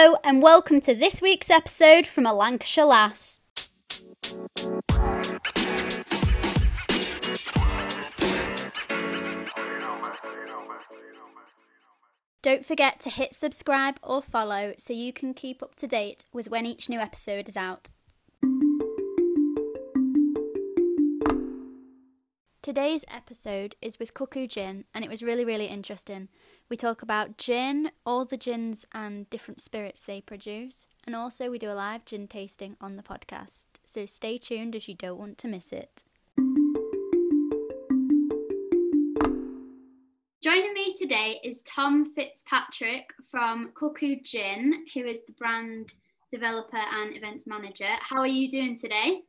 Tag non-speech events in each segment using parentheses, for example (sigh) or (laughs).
Hello, and welcome to this week's episode from a Lancashire Lass. Don't forget to hit subscribe or follow so you can keep up to date with when each new episode is out. Today's episode is with Cuckoo Gin, and it was really, really interesting. We talk about gin, all the gins and different spirits they produce, and also we do a live gin tasting on the podcast. So stay tuned as you don't want to miss it. Joining me today is Tom Fitzpatrick from Cuckoo Gin, who is the brand developer and events manager. How are you doing today?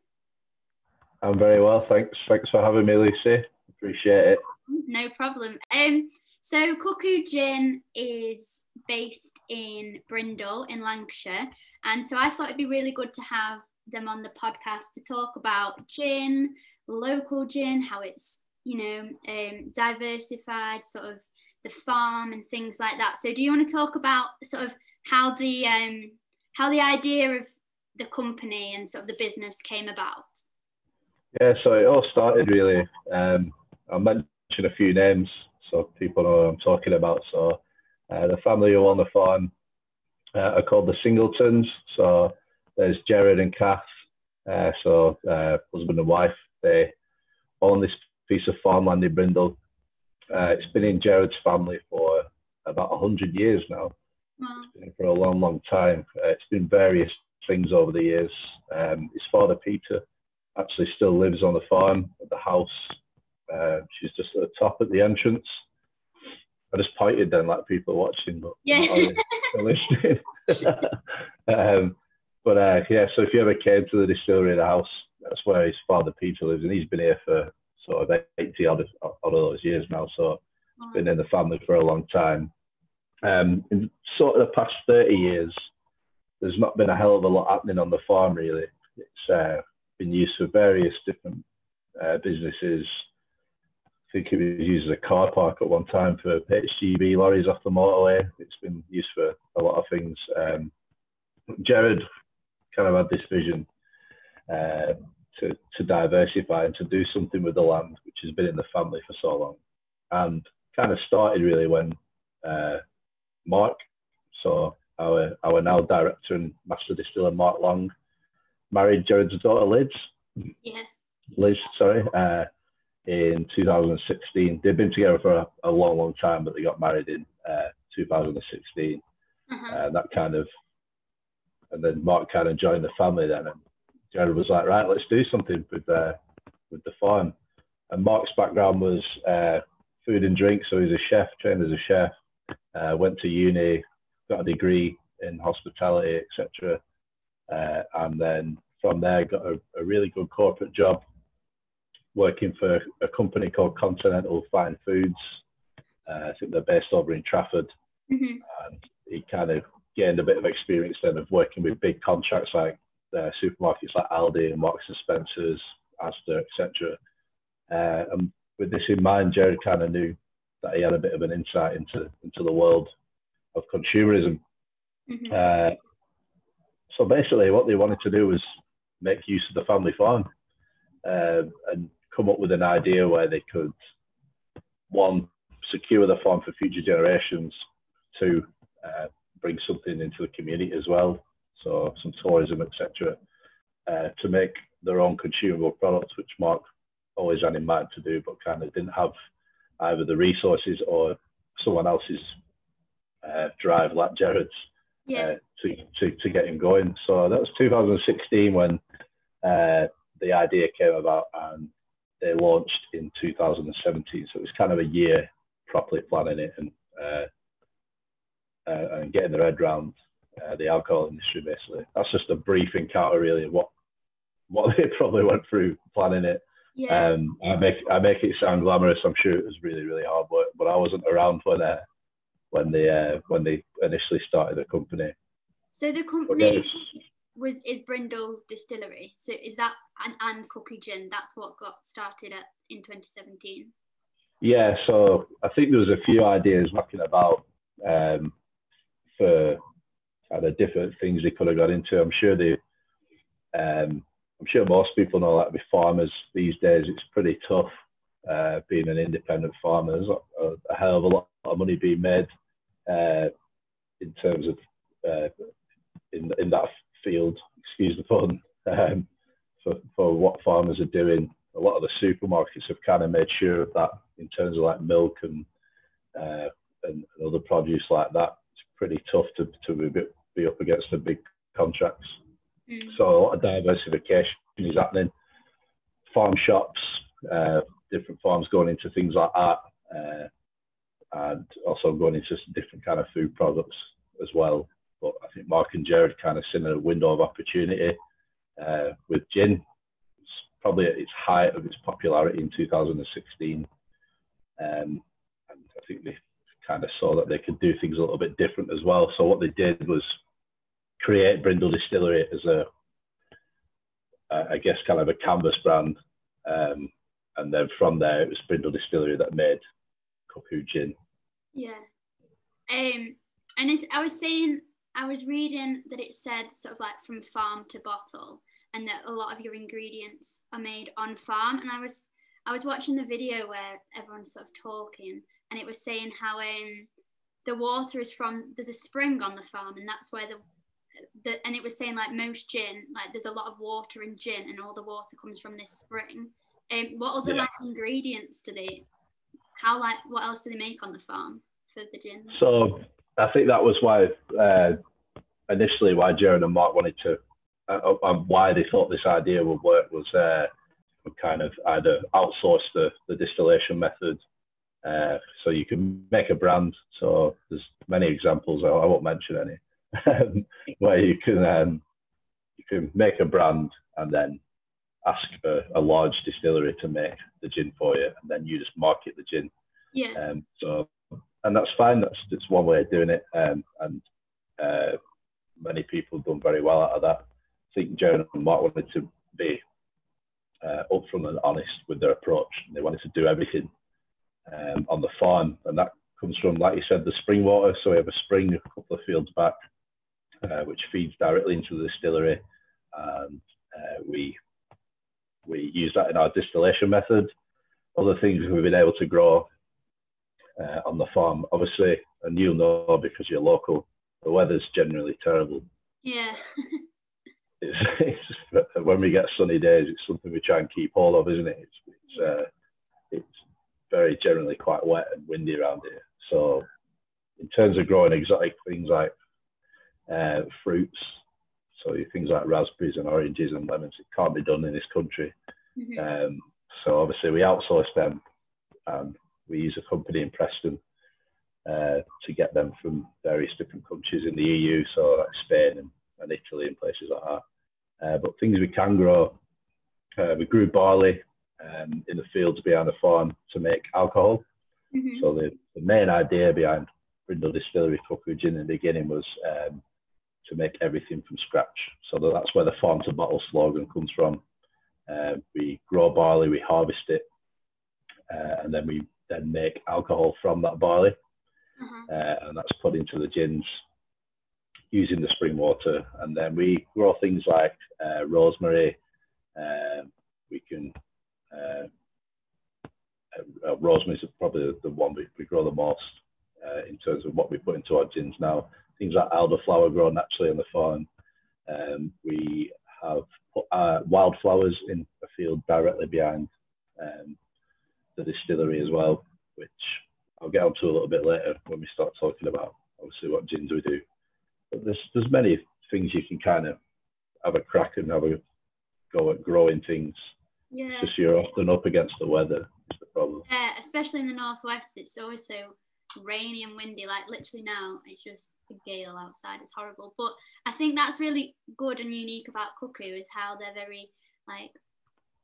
I'm very well, thanks. Thanks for having me, Lucy. Appreciate it. No problem. Um, so Cuckoo Gin is based in Brindle in Lancashire, and so I thought it'd be really good to have them on the podcast to talk about gin, local gin, how it's you know um, diversified, sort of the farm and things like that. So do you want to talk about sort of how the um, how the idea of the company and sort of the business came about? Yeah, so it all started really. Um, I'll mention a few names so people know what I'm talking about. So uh, the family who own the farm uh, are called the Singletons. So there's Jared and Kath. Uh, so uh, husband and wife, they own this piece of farmland in Brindle. Uh, it's been in Jared's family for about 100 years now. Wow. It's been for a long, long time. Uh, it's been various things over the years. Um, his father, Peter, actually still lives on the farm at the house. Uh, she's just at the top at the entrance. I just pointed then like people watching, but yeah. listening. (laughs) um, but uh, yeah, so if you ever came to the distillery, of the house, that's where his father Peter lives, and he's been here for sort of 80 odd, odd of those years now. So oh. been in the family for a long time. Um, in sort of the past 30 years, there's not been a hell of a lot happening on the farm really. It's uh, been used for various different uh, businesses. Think it was used as a car park at one time for HGV lorries off the motorway. It's been used for a lot of things. Um, Jared kind of had this vision uh, to, to diversify and to do something with the land, which has been in the family for so long. And kind of started really when uh, Mark, so our, our now director and master distiller, Mark Long, married Jared's daughter Liz. Yeah. Liz, sorry, uh, in 2016. They've been together for a, a, long, long time, but they got married in uh, 2016. Uh-huh. Uh, that kind of, and then Mark kind of joined the family then, and Jared was like, right, let's do something with uh, with the farm. And Mark's background was uh, food and drink, so he's a chef, trained as a chef, uh, went to uni, got a degree in hospitality, etc. Uh, and then from there, got a, a, really good corporate job working for a company called Continental Fine Foods. Uh, I think they're based over in Trafford. Mm-hmm. And he kind of gained a bit of experience then of working with big contracts like uh, supermarkets like Aldi and Marks and Spencer's, Asda, etc. Uh, and with this in mind, Jared kind of knew that he had a bit of an insight into into the world of consumerism. Mm-hmm. Uh, so basically, what they wanted to do was make use of the family farm uh, and come up with an idea where they could, one, secure the farm for future generations, two, uh, bring something into the community as well, so some tourism, etc., uh, to make their own consumable products, which Mark always had in mind to do, but kind of didn't have either the resources or someone else's uh, drive like Jared's yeah. uh, to, to, to get him going. So that was 2016 when uh, the idea came about and they launched in 2017. So it was kind of a year properly planning it and uh, uh and getting their head around uh, the alcohol industry. Basically, that's just a brief encounter, really, of what what (laughs) they probably went through planning it. Yeah. Um, I make I make it sound glamorous. I'm sure it was really really hard work, but I wasn't around when uh, when they uh, when they initially started the company. So the company was is Brindle Distillery. So is that and, and Cuckoo Gin? That's what got started at in 2017. Yeah, so I think there was a few ideas knocking about um, for of different things they could have got into. I'm sure they, um, I'm sure most people know that with farmers these days, it's pretty tough uh, being an independent farmer. There's a, a, hell of a lot of money being made uh, in terms of uh, in in that field. Excuse the pun. Um, for, for what farmers are doing, a lot of the supermarkets have kind of made sure of that in terms of like milk and uh, and other produce like that. It's pretty tough to to be, be up against the big contracts. Mm. So a lot of diversification is happening. Farm shops, uh, different farms going into things like that, uh, and also going into different kind of food products as well. But I think Mark and Jared kind of seen a window of opportunity uh, with gin. It's probably at its height of its popularity in 2016. Um, and I think they kind of saw that they could do things a little bit different as well. So what they did was create Brindle Distillery as a, I guess, kind of a canvas brand. Um, and then from there, it was Brindle Distillery that made Cuckoo Gin. Yeah. Um, and I was saying, I was reading that it said sort of like from farm to bottle, and that a lot of your ingredients are made on farm. And I was I was watching the video where everyone's sort of talking, and it was saying how um, the water is from there's a spring on the farm, and that's where the the, and it was saying like most gin, like there's a lot of water in gin, and all the water comes from this spring. Um, what other yeah. like ingredients do they? How like what else do they make on the farm for the gin? So I think that was why uh, initially why Jared and Mark wanted to, uh, uh, why they thought this idea would work was uh, kind of either outsource the, the distillation method, uh, so you can make a brand. So there's many examples. I, I won't mention any, (laughs) where you can um, you can make a brand and then ask for a large distillery to make the gin for you, and then you just market the gin. Yeah. Um, so, and that's fine. That's just one way of doing it. Um, and uh, many people have done very well out of that. I think Jared and Mark wanted to be uh, upfront and honest with their approach. They wanted to do everything um, on the farm, and that comes from, like you said, the spring water. So we have a spring a couple of fields back, uh, which feeds directly into the distillery, and uh, we we use that in our distillation method. Other things we've been able to grow uh, on the farm, obviously, and you'll know because you're local, the weather's generally terrible. Yeah. it's, it's, when we get sunny days, it's something we try and keep hold of, isn't it? It's, it's, uh, it's very generally quite wet and windy around here. So, in terms of growing exotic things like uh, fruits, so things like raspberries and oranges and lemons, it can't be done in this country. Mm-hmm. Um, so obviously we outsource them, and we use a company in Preston uh, to get them from various different countries in the EU, so like Spain and, and Italy and places like that. Uh, but things we can grow, uh, we grew barley um, in the fields behind the farm to make alcohol. Mm-hmm. So the, the, main idea behind Brindle Distillery Gin in the beginning was um, to make everything from scratch. So that's where the farm to bottle slogan comes from. Uh, we grow barley, we harvest it, uh, and then we then make alcohol from that barley, uh-huh. uh, and that's put into the gins using the spring water. And then we grow things like uh, rosemary. Um, we can uh, uh, rosemary is probably the one we, we grow the most in terms of what we put into our gins now things like elderflower grow naturally on the farm. Um, we have put uh, wildflowers in a field directly behind um, the distillery as well, which I'll get onto a little bit later when we start talking about obviously what gins we do. But there's there's many things you can kind of have a crack and have a go at growing things. Yeah. Just you're often up against the weather is the problem. Yeah, especially in the northwest, it's always so rainy and windy. Like literally now, it's just a gale outside. It's horrible. But I think that's really good and unique about Cuckoo is how they're very like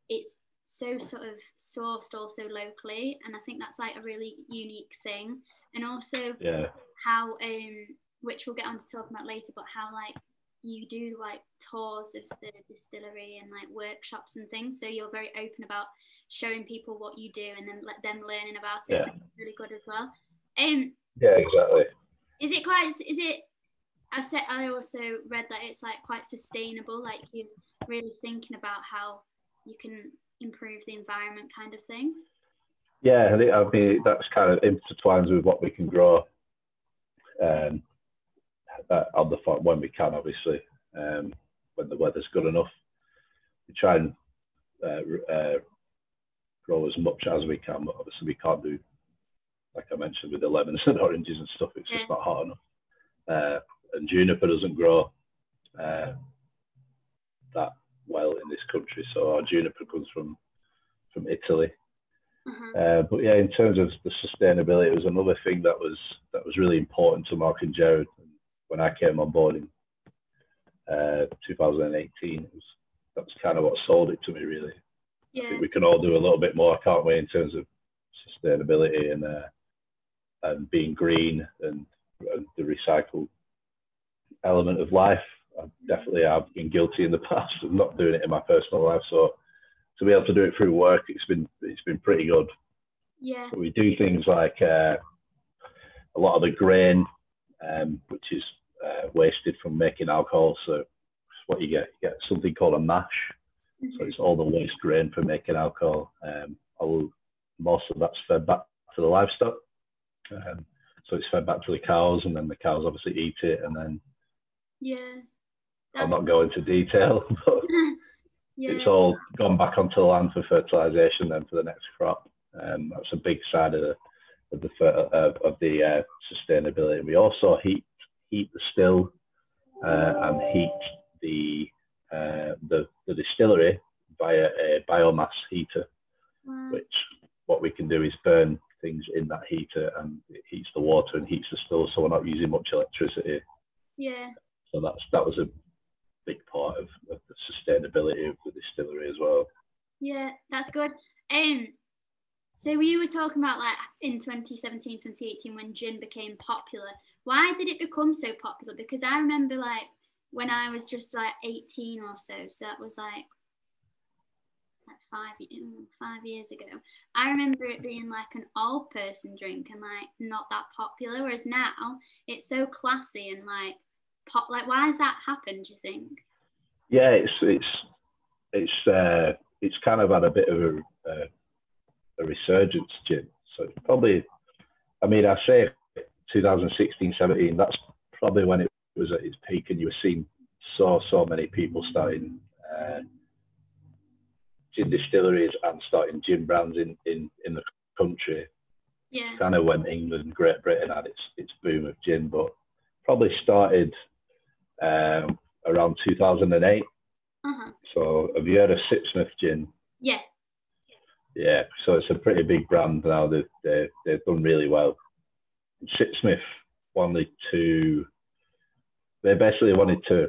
it's so sort of sourced also locally, and I think that's like a really unique thing. And also yeah. how um which we'll get on to talking about later, but how like you do like tours of the distillery and like workshops and things. So you're very open about showing people what you do and then let them learning about it. Yeah. really good as well. Um, yeah, exactly. Is it quite? Is it? I said I also read that it's like quite sustainable, like you're really thinking about how you can improve the environment, kind of thing. Yeah, I think I mean that's kind of intertwines with what we can grow um, uh, on the farm when we can, obviously, um, when the weather's good enough. We try and uh, uh, grow as much as we can, but obviously we can't do, like I mentioned, with the lemons and (laughs) oranges and stuff. It's yeah. just not hot enough. Uh, and juniper doesn't grow uh, that well in this country. So our juniper comes from from Italy. Uh-huh. Uh, but yeah, in terms of the sustainability, it was another thing that was that was really important to Mark and Jared when I came on board in uh, 2018. It was, that was kind of what sold it to me, really. Yeah. I think we can all do a little bit more, can't we, in terms of sustainability and uh, and being green and, and the recycled element of life. I definitely have been guilty in the (laughs) past of not doing it in my personal life. So to be able to do it through work, it's been it's been pretty good. Yeah. we do things like uh, a lot of the grain, um, which is uh, wasted from making alcohol. So what you get, you get something called a mash. Mm-hmm. So it's all the waste grain for making alcohol. Um, all, most of that's fed back to the livestock. Um, so it's fed back to the cows, and then the cows obviously eat it, and then yeah. I'll not go into detail, (laughs) but (laughs) yeah. it's all gone back onto the land for fertilization then for the next crop. Um, that's a big side of the of the of, of the uh, sustainability. We also heat heat the still uh, and heat the, uh, the the distillery via a biomass heater, wow. which what we can do is burn things in that heater and it heats the water and heats the still, so we're not using much electricity. Yeah. So that's that was a big part of, of the sustainability of the distillery as well. Yeah, that's good. Um, so we were talking about like in 2017, 2018 when gin became popular. Why did it become so popular? Because I remember like when I was just like 18 or so, so that was like like five mm, five years ago. I remember it being like an old person drink and like not that popular. Whereas now it's so classy and like pop like why has that happened do you think? Yeah it's it's it's uh it's kind of had a bit of a uh, a resurgence jim. So it's probably i mean i say 2016 17 that's probably when it was at its peak and you were seeing so so many people starting uh, gin distilleries and starting gin brands in in in the country. Yeah. Kind of when england great britain had its its boom of gin but probably started um, around 2008. Uh-huh. So have you heard of Sipsmith gin? Yeah. Yeah, so it's a pretty big brand now. They've, they've, they've done really well. Sipsmith wanted to, they basically wanted to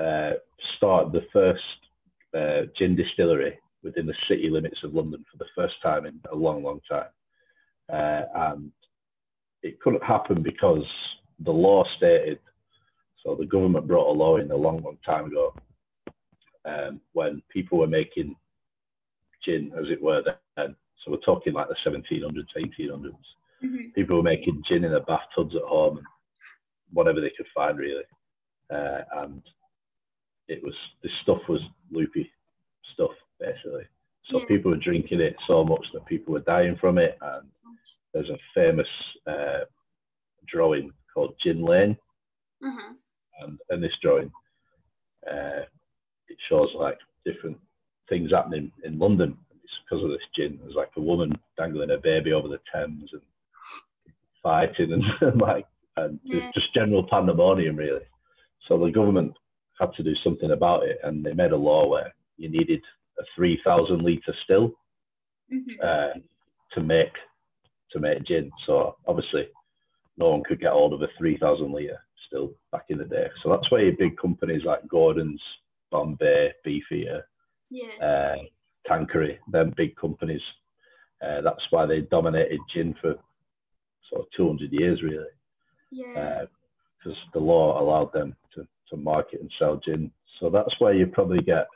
uh, start the first uh, gin distillery within the city limits of London for the first time in a long, long time. Uh, and it couldn't happen because the law stated so the government brought a law in a long, long time ago um, when people were making gin, as it were, then. So we're talking like the 1700s, 1800s. Mm-hmm. People were making gin in their bathtubs at home and whatever they could find, really. Uh, and it was, this stuff was loopy stuff, basically. So yeah. people were drinking it so much that people were dying from it. And there's a famous uh, drawing called Gin Lane. Uh-huh and in this drawing, uh, it shows like different things happening in London. It's because of this gin. There's like a woman dangling a baby over the Thames and fighting and, (laughs) like and yeah. just general pandemonium really. So the government had to do something about it, and they made a law where you needed a 3,000 litre still mm-hmm. uh, to make to make gin. So obviously, no one could get hold of a 3,000 litre still back in the day. So that's why big companies like Gordon's, Bombay, Beefeater, yeah. uh, Tanqueray, them big companies. Uh, that's why they dominated gin for sort of 200 years, really. Yeah. Because uh, the law allowed them to, to market and sell gin. So that's where you probably get,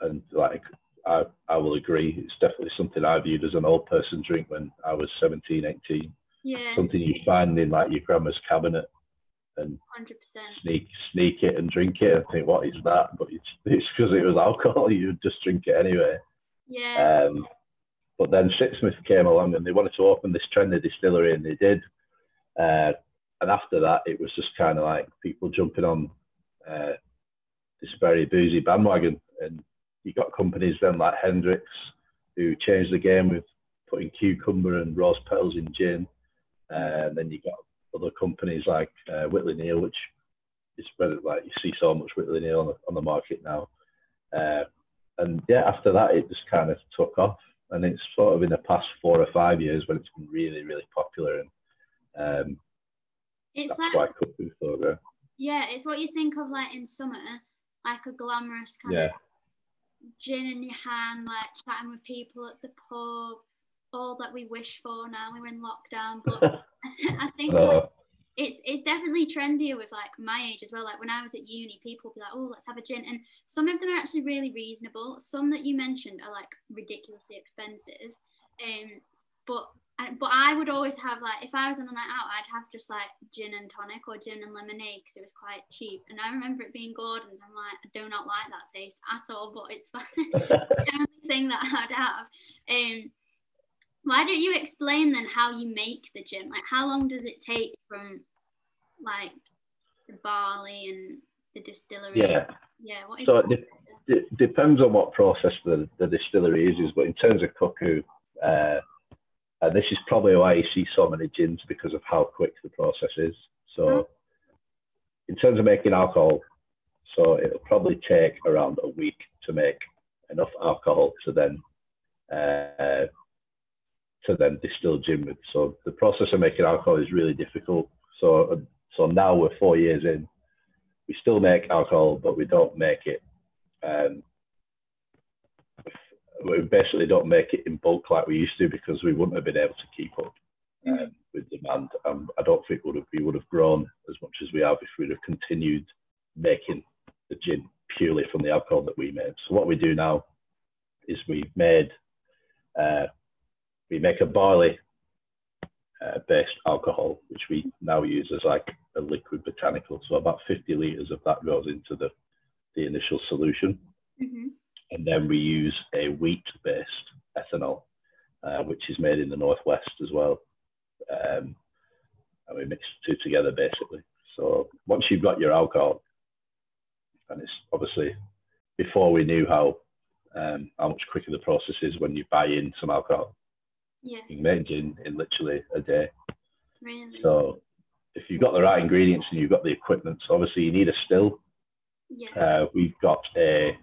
and like I, I will agree, it's definitely something I viewed as an old person drink when I was 17, 18. Yeah. Something you find in like your grandma's cabinet and 100%. sneak sneak it and drink it and think, what is that? But it's it's because it was alcohol. (laughs) You would just drink it anyway. Yeah. Um, but then Sipsmith came along and they wanted to open this trendy distillery, and they did. Uh, and after that, it was just kind of like people jumping on uh, this very boozy bandwagon. And you got companies then like Hendrick's who changed the game with putting cucumber and rose petals in gin. Uh, and then you got other companies like uh, Whitley Neill, which is better, like you see so much Whitley Neill on the, on the market now. Uh, and yeah, after that, it just kind of took off. And it's sort of in the past four or five years when it's been really, really popular. And um, it's that's like why Photo. yeah, it's what you think of like in summer, like a glamorous kind Yeah. of gin in your hand, like chatting with people at the pub, all that we wish for now we're in lockdown. But (laughs) I, th- I think like, Uh, it's it's definitely trendier with like my age as well. Like when I was at uni, people would be like, "Oh, let's have a gin," and some of them are actually really reasonable. Some that you mentioned are like ridiculously expensive. Um, but I- but I would always have like if I was on a night out, I'd have just like gin and tonic or gin and lemonade because it was quite cheap. And I remember it being Gordon's. I'm like, I do not like that taste at all, but it's fine. (laughs) the only thing that I'd have. Um, why don't you explain then how you make the gin? Like, how long does it take from like the barley and the distillery? yeah. Yeah. What is So the it it depends on what process the, the distillery uses, but in terms of cuckoo, uh, and this is probably why you see so many gins because of how quick the process is. So, Mhm. in terms of making alcohol, so it'll probably take around a week to make enough alcohol to then uh, to then distill gin with. So the process of making alcohol is really difficult. So so now we're four years in, we still make alcohol, but we don't make it um, we basically don't make it in bulk like we used to because we wouldn't have been able to keep up um, with demand. Um, I don't think would have, we would have grown as much as we have if we'd have continued making the gin purely from the alcohol that we made. So what we do now is we've made uh, we make a barley uh, based alcohol, which we now use as like a liquid botanical. So about 50 liters of that goes into the the initial solution hmm and then we use a wheat-based ethanol, uh, which is made in the northwest as well. Um, and we mix the two together basically. So once you've got your alcohol, and it's obviously before we knew how um, how much quicker the process is when you buy in some alcohol, Yeah. you can make gin in literally a day. Really. So if you've got the right ingredients and you've got the equipment, so obviously you need a still. yeah. Uh, we've got a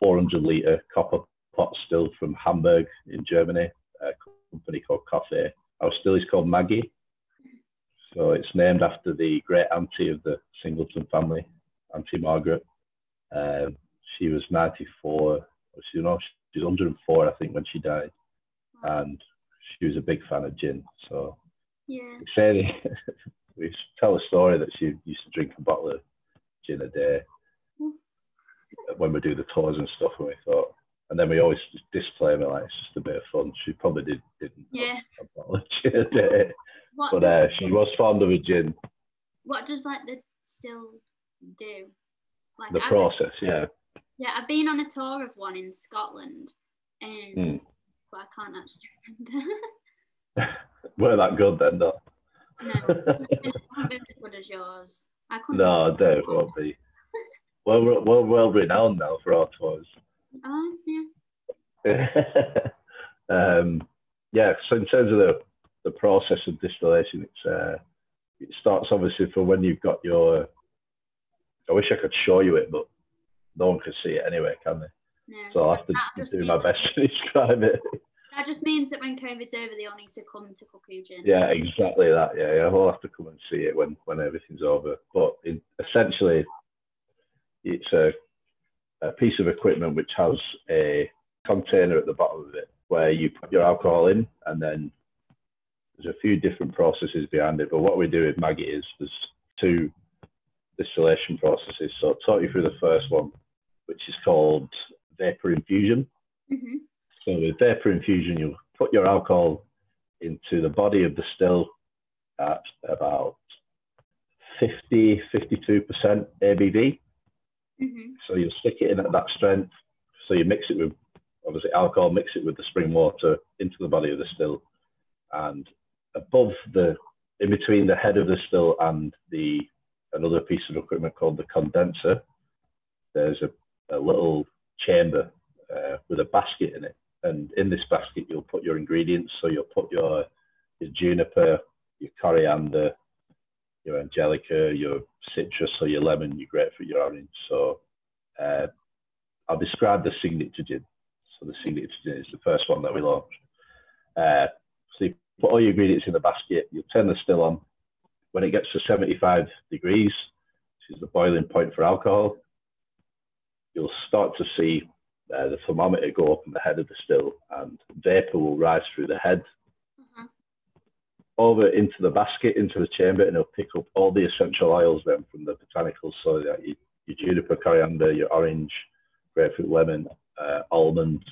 400 litre copper pot still from Hamburg in Germany, a company called Coffee. Our still is called Maggie. So it's named after the great auntie of the Singleton family, Auntie Margaret. Um, she was 94, or she, you know, she's 104, I think, when she died. And she was a big fan of gin. So yeah. we (laughs) we tell a story that she used to drink a bottle of gin a day when we do the tours and stuff. And we thought, and then we always just disclaim it like it's just a bit of fun. She probably did didn't Yeah. a bottle of gin a day, What but uh, she was fond of a gin. what does like the still do? Like The I've- process, yeah. Yeah, I've been on a tour of one in Scotland, um, Hmm. But I can't actually remember. (laughs) We're that good then, though. no, it won't be as good as yours. I couldn't. no, Dave won't be. Well, we're, we're well renowned now for our tours. Oh yeah. (laughs) um, yeah, so in terms of the, the process of distillation, it's uh, it starts obviously from when you've got your. I wish I could show you it, but no one can see it anyway, can they? No. So I'll have to do my best to (laughs) describe it. That just means that when COVID's over, they all need to come to Gin. Yeah, exactly that. Yeah, yeah. I'll have to come and see it when when everything's over. But in, essentially, it's a a piece of equipment which has a container at the bottom of it where you put your alcohol in, and then there's a few different processes behind it. But what we do with Maggie is there's two distillation processes. So I'll talk you through the first one, which is called vapor infusion. hmm So with vapor infusion, you'll put your alcohol into the body of the still at about 50, 52% ABV. Mm-hmm. So you stick it in at that strength. So you mix it with obviously alcohol, mix it with the spring water into the body of the still, and above the, in between the head of the still and the another piece of equipment called the condenser, there's a, a little chamber uh, with a basket in it, and in this basket you'll put your ingredients. So you'll put your your juniper, your coriander, your angelica, your citrus, or your lemon, your grapefruit, your orange. So uh, I'll describe the signature gin. So the signature gin is the first one that we launched. Uh, so you put all your ingredients in the basket, you turn the still on. When it gets to 75 degrees, which is the boiling point for alcohol, you'll start to see uh, the thermometer go up in the head of the still and vapor will rise through the head mm-hmm. over into the basket, into the chamber, and it'll pick up all the essential oils then from the botanicals. So that you, your juniper, coriander, your orange, grapefruit, lemon, uh, almond,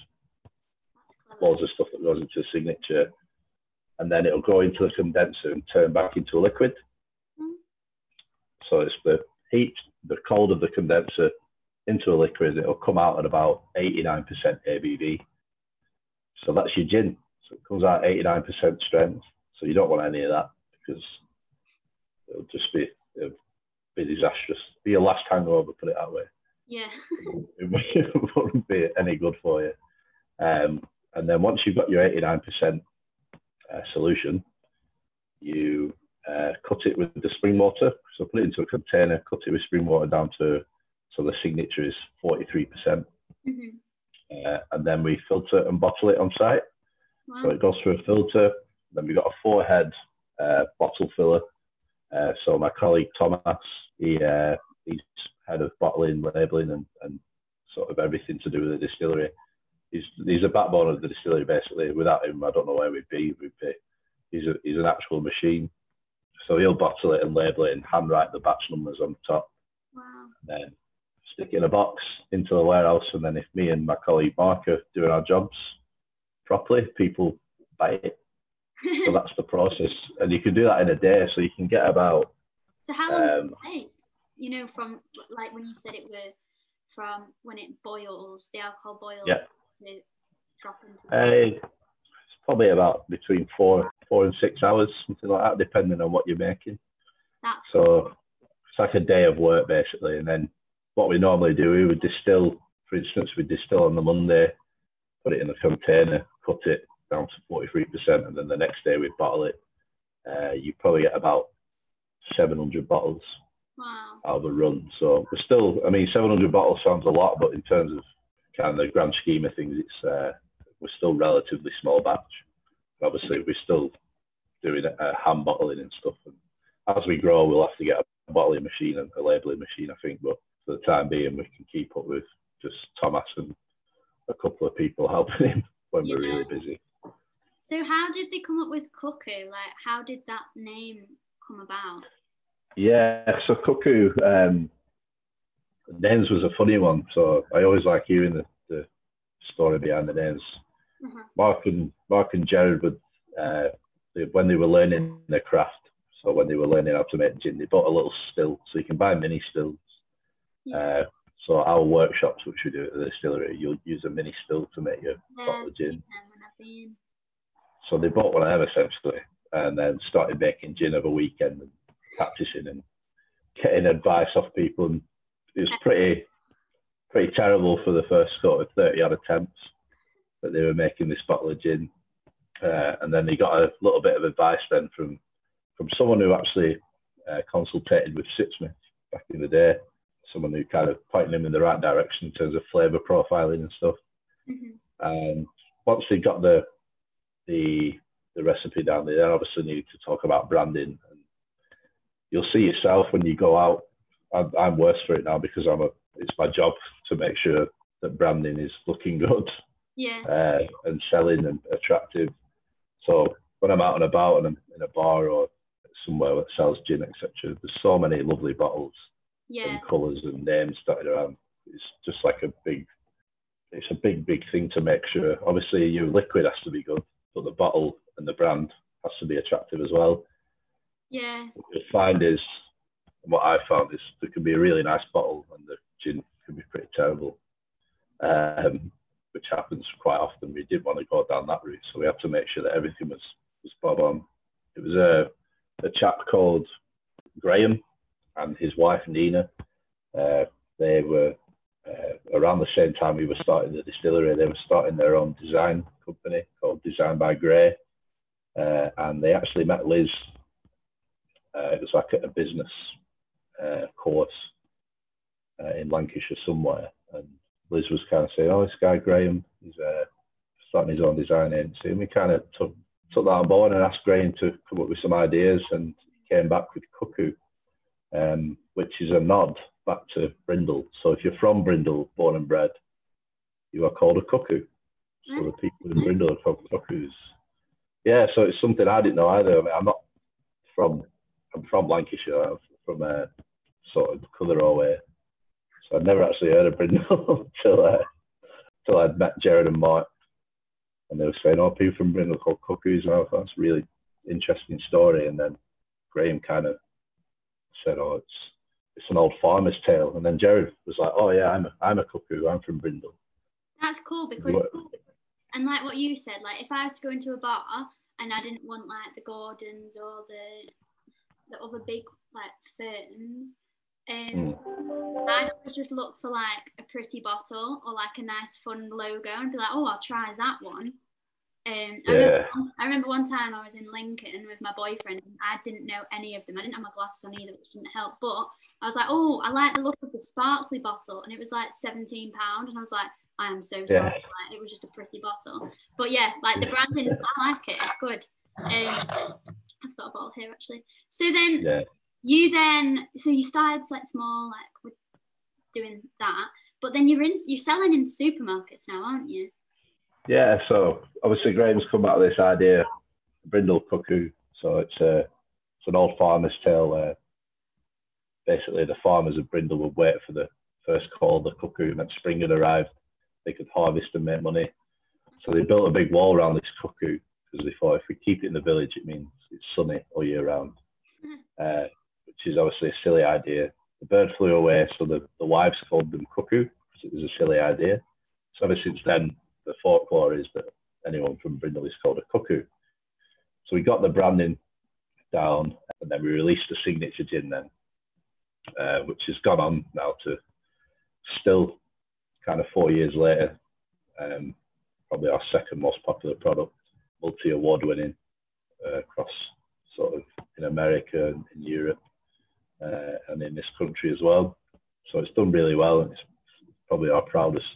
loads of stuff that goes into the signature. And then it'll go into the condenser and turn back into a liquid. Mm. So it's the heat, the cold of the condenser into a liquid. It'll come out at about 89% ABV. So that's your gin. So it comes out 89% strength. So you don't want any of that because it'll just be, it'll be disastrous. Be your last hangover, put it that way. Yeah. (laughs) it wouldn't be any good for you. Um, and then once you've got your 89% uh, solution, you uh, cut it with the spring water. So put it into a container, cut it with spring water down to, so the signature is 43%. percent mm hmm uh, and then we filter and bottle it on site. Wow. So it goes through a filter. Then we've got a four head uh, bottle filler. Uh, so my colleague Thomas, he, uh, he's head of bottling, labeling, and, and sort of everything to do with the distillery. He's, he's a backbone of the distillery, basically. Without him, I don't know where we'd be. We'd be he's, a, he's an actual machine. So he'll bottle it and label it and handwrite the batch numbers on the top. Wow. Then stick it in a box into the warehouse. And then if me and my colleague Mark are doing our jobs properly, people buy it. (laughs) so that's the process. And you can do that in a day. So you can get about. So how long um, does it take? you know, from like when you said it were from when it boils, the alcohol boils yeah. to drop into. Uh, it's probably about between four, four and six hours, something like that, depending on what you're making. That's so. Cool. It's like a day of work basically, and then what we normally do, we would distill. For instance, we distill on the Monday, put it in a container, cut it down to 43%, and then the next day we bottle it. Uh, you probably get about 700 bottles wow. out of a run. So we're still, I mean, 700 bottles sounds a lot, but in terms of kind of the grand scheme of things, it's uh, we're still relatively small batch. Obviously, we're still doing uh, hand bottling and stuff. And as we grow, we'll have to get a bottling machine and a labeling machine, I think. But for the time being, we can keep up with just Thomas and a couple of people (laughs) helping him when yeah. we're really busy. So, how did they come up with Cuckoo? Like, how did that name come about? Yeah, so Cuckoo, um, names was a funny one. So I always like hearing the, the story behind the names. Mm-hmm. Mark and Mark and Jared would uh, they, when they were learning their craft. So when they were learning how to make gin, they bought a little still, so you can buy mini stills. Yeah. Uh, so our workshops, which we do at the distillery, you'll use a mini still to make your yeah, bottle of gin. So they bought one of them essentially, and then started making gin over weekend and practicing and getting advice off people. And it was pretty, pretty terrible for the first sort of 30 odd attempts that they were making this bottle of gin. Uh, and then they got a little bit of advice then from, from someone who actually uh, consulted with Sipsmith back in the day, someone who kind of pointed them in the right direction in terms of flavour profiling and stuff. Mm-hmm. And once they got the, the, the recipe down, they then obviously needed to talk about branding you'll see yourself when you go out. I'm, I'm worse for it now because I'm a. It's my job to make sure that branding is looking good. Yeah. Uh, and selling and attractive. So when I'm out and about and I'm in a bar or somewhere that sells gin, etc., there's so many lovely bottles yeah. and colours and names dotted around. It's just like a big. It's a big, big thing to make sure. Obviously, your liquid has to be good, but the bottle and the brand has to be attractive as well. Yeah. What you'll find is what I found is there can be a really nice bottle and the gin can be pretty terrible, um, which happens quite often. We didn't want to go down that route, so we had to make sure that everything was was bob on. It was a a chap called Graham and his wife Nina. Uh, they were uh, around the same time we were starting the distillery. They were starting their own design company called Design by Gray, uh, and they actually met Liz. Uh, it was like a, a business uh, course uh, in Lancashire somewhere, and Liz was kind of saying, "Oh, this guy Graham, he's starting his own design agency," and we kind of took took that on board and asked Graham to come up with some ideas, and he came back with Cuckoo, um, which is a nod back to Brindle. So if you're from Brindle, born and bred, you are called a cuckoo. So the people in Brindle are called cuckoos. Yeah, so it's something I didn't know either. I mean, I'm not from I'm from Lancashire, I'm from a sort of Clitheroe way. So I'd never actually heard of Brindle (laughs) until uh, until I'd met Jared and Mark and they were saying, "Oh, people from Brindle called cuckoos." And I thought that's a really interesting story. And then Graham kind of said, "Oh, it's it's an old farmer's tale." And then Jared was like, "Oh yeah, I'm a, I'm a cuckoo. I'm from Brindle." That's cool because, and like what you said, like if I was to go into a bar and I didn't want like the Gordons or the the other big like firms, um, mm. I'd just look for like a pretty bottle or like a nice fun logo and be like, oh, I'll try that one. Um, I, remember, I, remember, one time I was in Lincoln with my boyfriend and I didn't know any of them. I didn't have my glasses on either, which didn't help. But I was like, oh, I like the look of the sparkly bottle. And it was like £17. And I was like, I am so sorry. Yeah. Like, it was just a pretty bottle. But yeah, like the branding, I like it. It's good. Um, I've got a bottle here actually. So then yeah you then so you started like small like with doing that but then you're in you're selling in supermarkets now aren't you yeah so obviously graham's come out with this idea brindle cuckoo so it's a it's an old farmer's tale where basically the farmers of brindle would wait for the first call of the cuckoo and then spring had arrived they could harvest and make money so they built a big wall around this cuckoo because they thought if we keep it in the village it means it's sunny all year round uh, which is obviously a silly idea. The bird flew away, so the, the wives called them cuckoo because it was a silly idea. So ever since then, the folklore is that anyone from Brindle is called a cuckoo. So we got the branding down, and then we released the signature gin then, uh, which has gone on now to still kind of four years later, um, probably our second most popular product, multi award winning uh, across sort of in America and in Europe uh, and in this country as well. So it's done really well, and it's probably our proudest,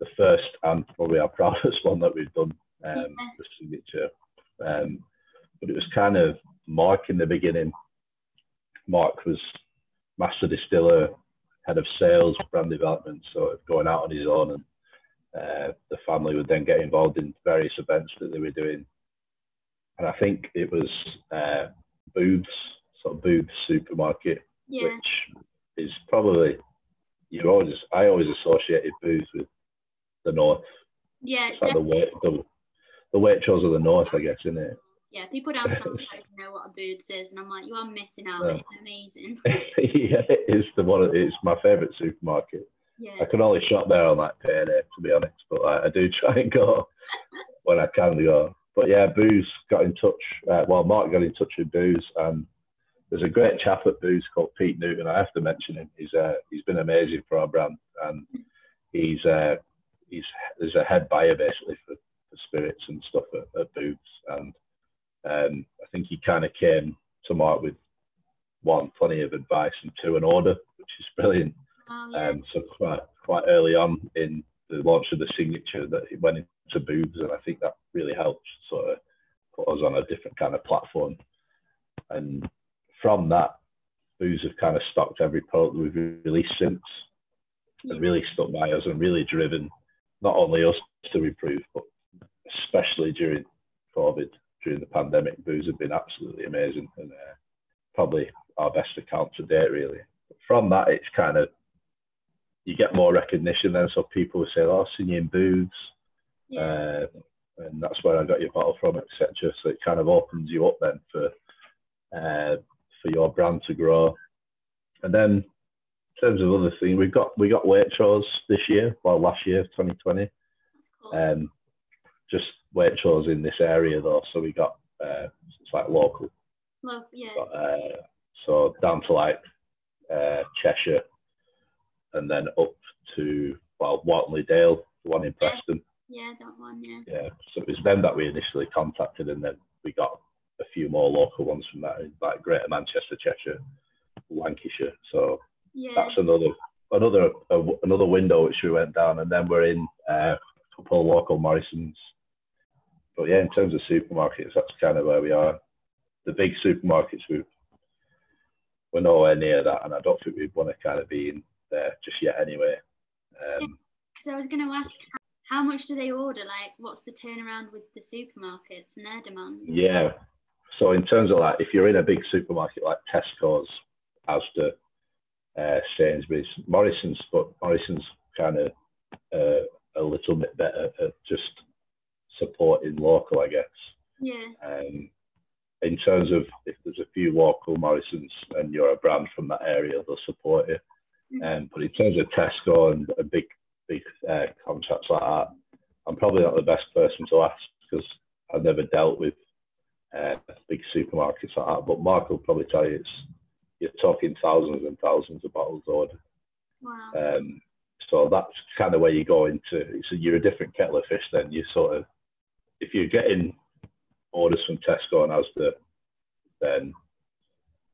the first and probably our (laughs) proudest one that we've done, um, the signature. Um, but it was kind of Mark in the beginning. Mark was master distiller, head of sales, brand development, sort of going out on his own, and uh, the family would then get involved in various events that they were doing. And I think it was uh, Booths sort of Booths supermarket, yeah. which is probably you always I always associated Booths with the north. Yeah, it's, it's like the way the, the Waitrose of the north, I guess, isn't it? Yeah, people down south don't know what a Booths is, and I'm like, you are missing out. Yeah. It's amazing. (laughs) yeah, it is the one. It's my favourite supermarket. Yeah. I can only shop there on like payday, to be honest, but I, I do (laughs) try and go (laughs) when I can go. But yeah, Booths got in touch. Uh, well, Mark got in touch with Booths, and there's a great chap at Booths called Pete Newton. I have to mention him. He's uh, he's been amazing for our brand, and he's uh, he's there's a head buyer basically for, for spirits and stuff at, at Booths, and um, I think he kind of came to Mark with one, plenty of advice, and two, an order, which is brilliant. Oh, yeah. um, so quite quite early on in the launch of the signature that it went into Booths, and I think that really helped sort of put us on a different kind of platform. And from that, Booths have kind of stocked every product that we've released since and really stuck by us and really driven not only us to improve, but especially during COVID, during the pandemic, Booths have been absolutely amazing and uh, probably our best account to date, really. From that, it's kind of, you get more recognition then, so people will say, oh, I've seen you in Booths. Yeah. Uh, and that's where I got your bottle from, etc. So it kind of opens you up then for uh, for your brand to grow. And then in terms of other things, we've got we got Waitrose this year, well last year, 2020. Cool. Um, just Waitrose in this area though, so we got uh, it's like local. Local, yeah. But, uh, so down to like uh, Cheshire, and then up to well Walton-le-Dale, the one in Preston. Yeah, that one, yeah. Yeah, so it was them that we initially contacted, and then we got a few more local ones from that, like Greater Manchester, Cheshire, Lancashire. So yeah. that's another another uh, another window which we went down, and then we're in uh, a couple of local Morrisons. But yeah, in terms of supermarkets, that's kind of where we are. The big supermarkets we we're nowhere near that, and I don't think we'd want to kind of be in there just yet anyway. Because um, I was going to ask, how much do they order? Like, what's the turnaround with the supermarkets and their demand? Yeah. So in terms of that, if you're in a big supermarket like Tesco's, Asda, uh, Sainsbury's, Morrison's, but Morrison's kind of uh, a little bit better at just supporting local, I guess. Yeah. Um, in terms of if there's a few local Morrisons and you're a brand from that area, they'll support you. Mm-hmm. Um, but in terms of Tesco and a big big uh, contracts like that, I'm probably not the best person to ask because I've never dealt with uh, big supermarkets like that. But Mark will probably tell you it's talking thousands and thousands of bottles ordered. Wow. Um, so that's kind of where you go into. So you're a different kettle of fish. Then you sort of, if you're getting orders from Tesco and Asda, then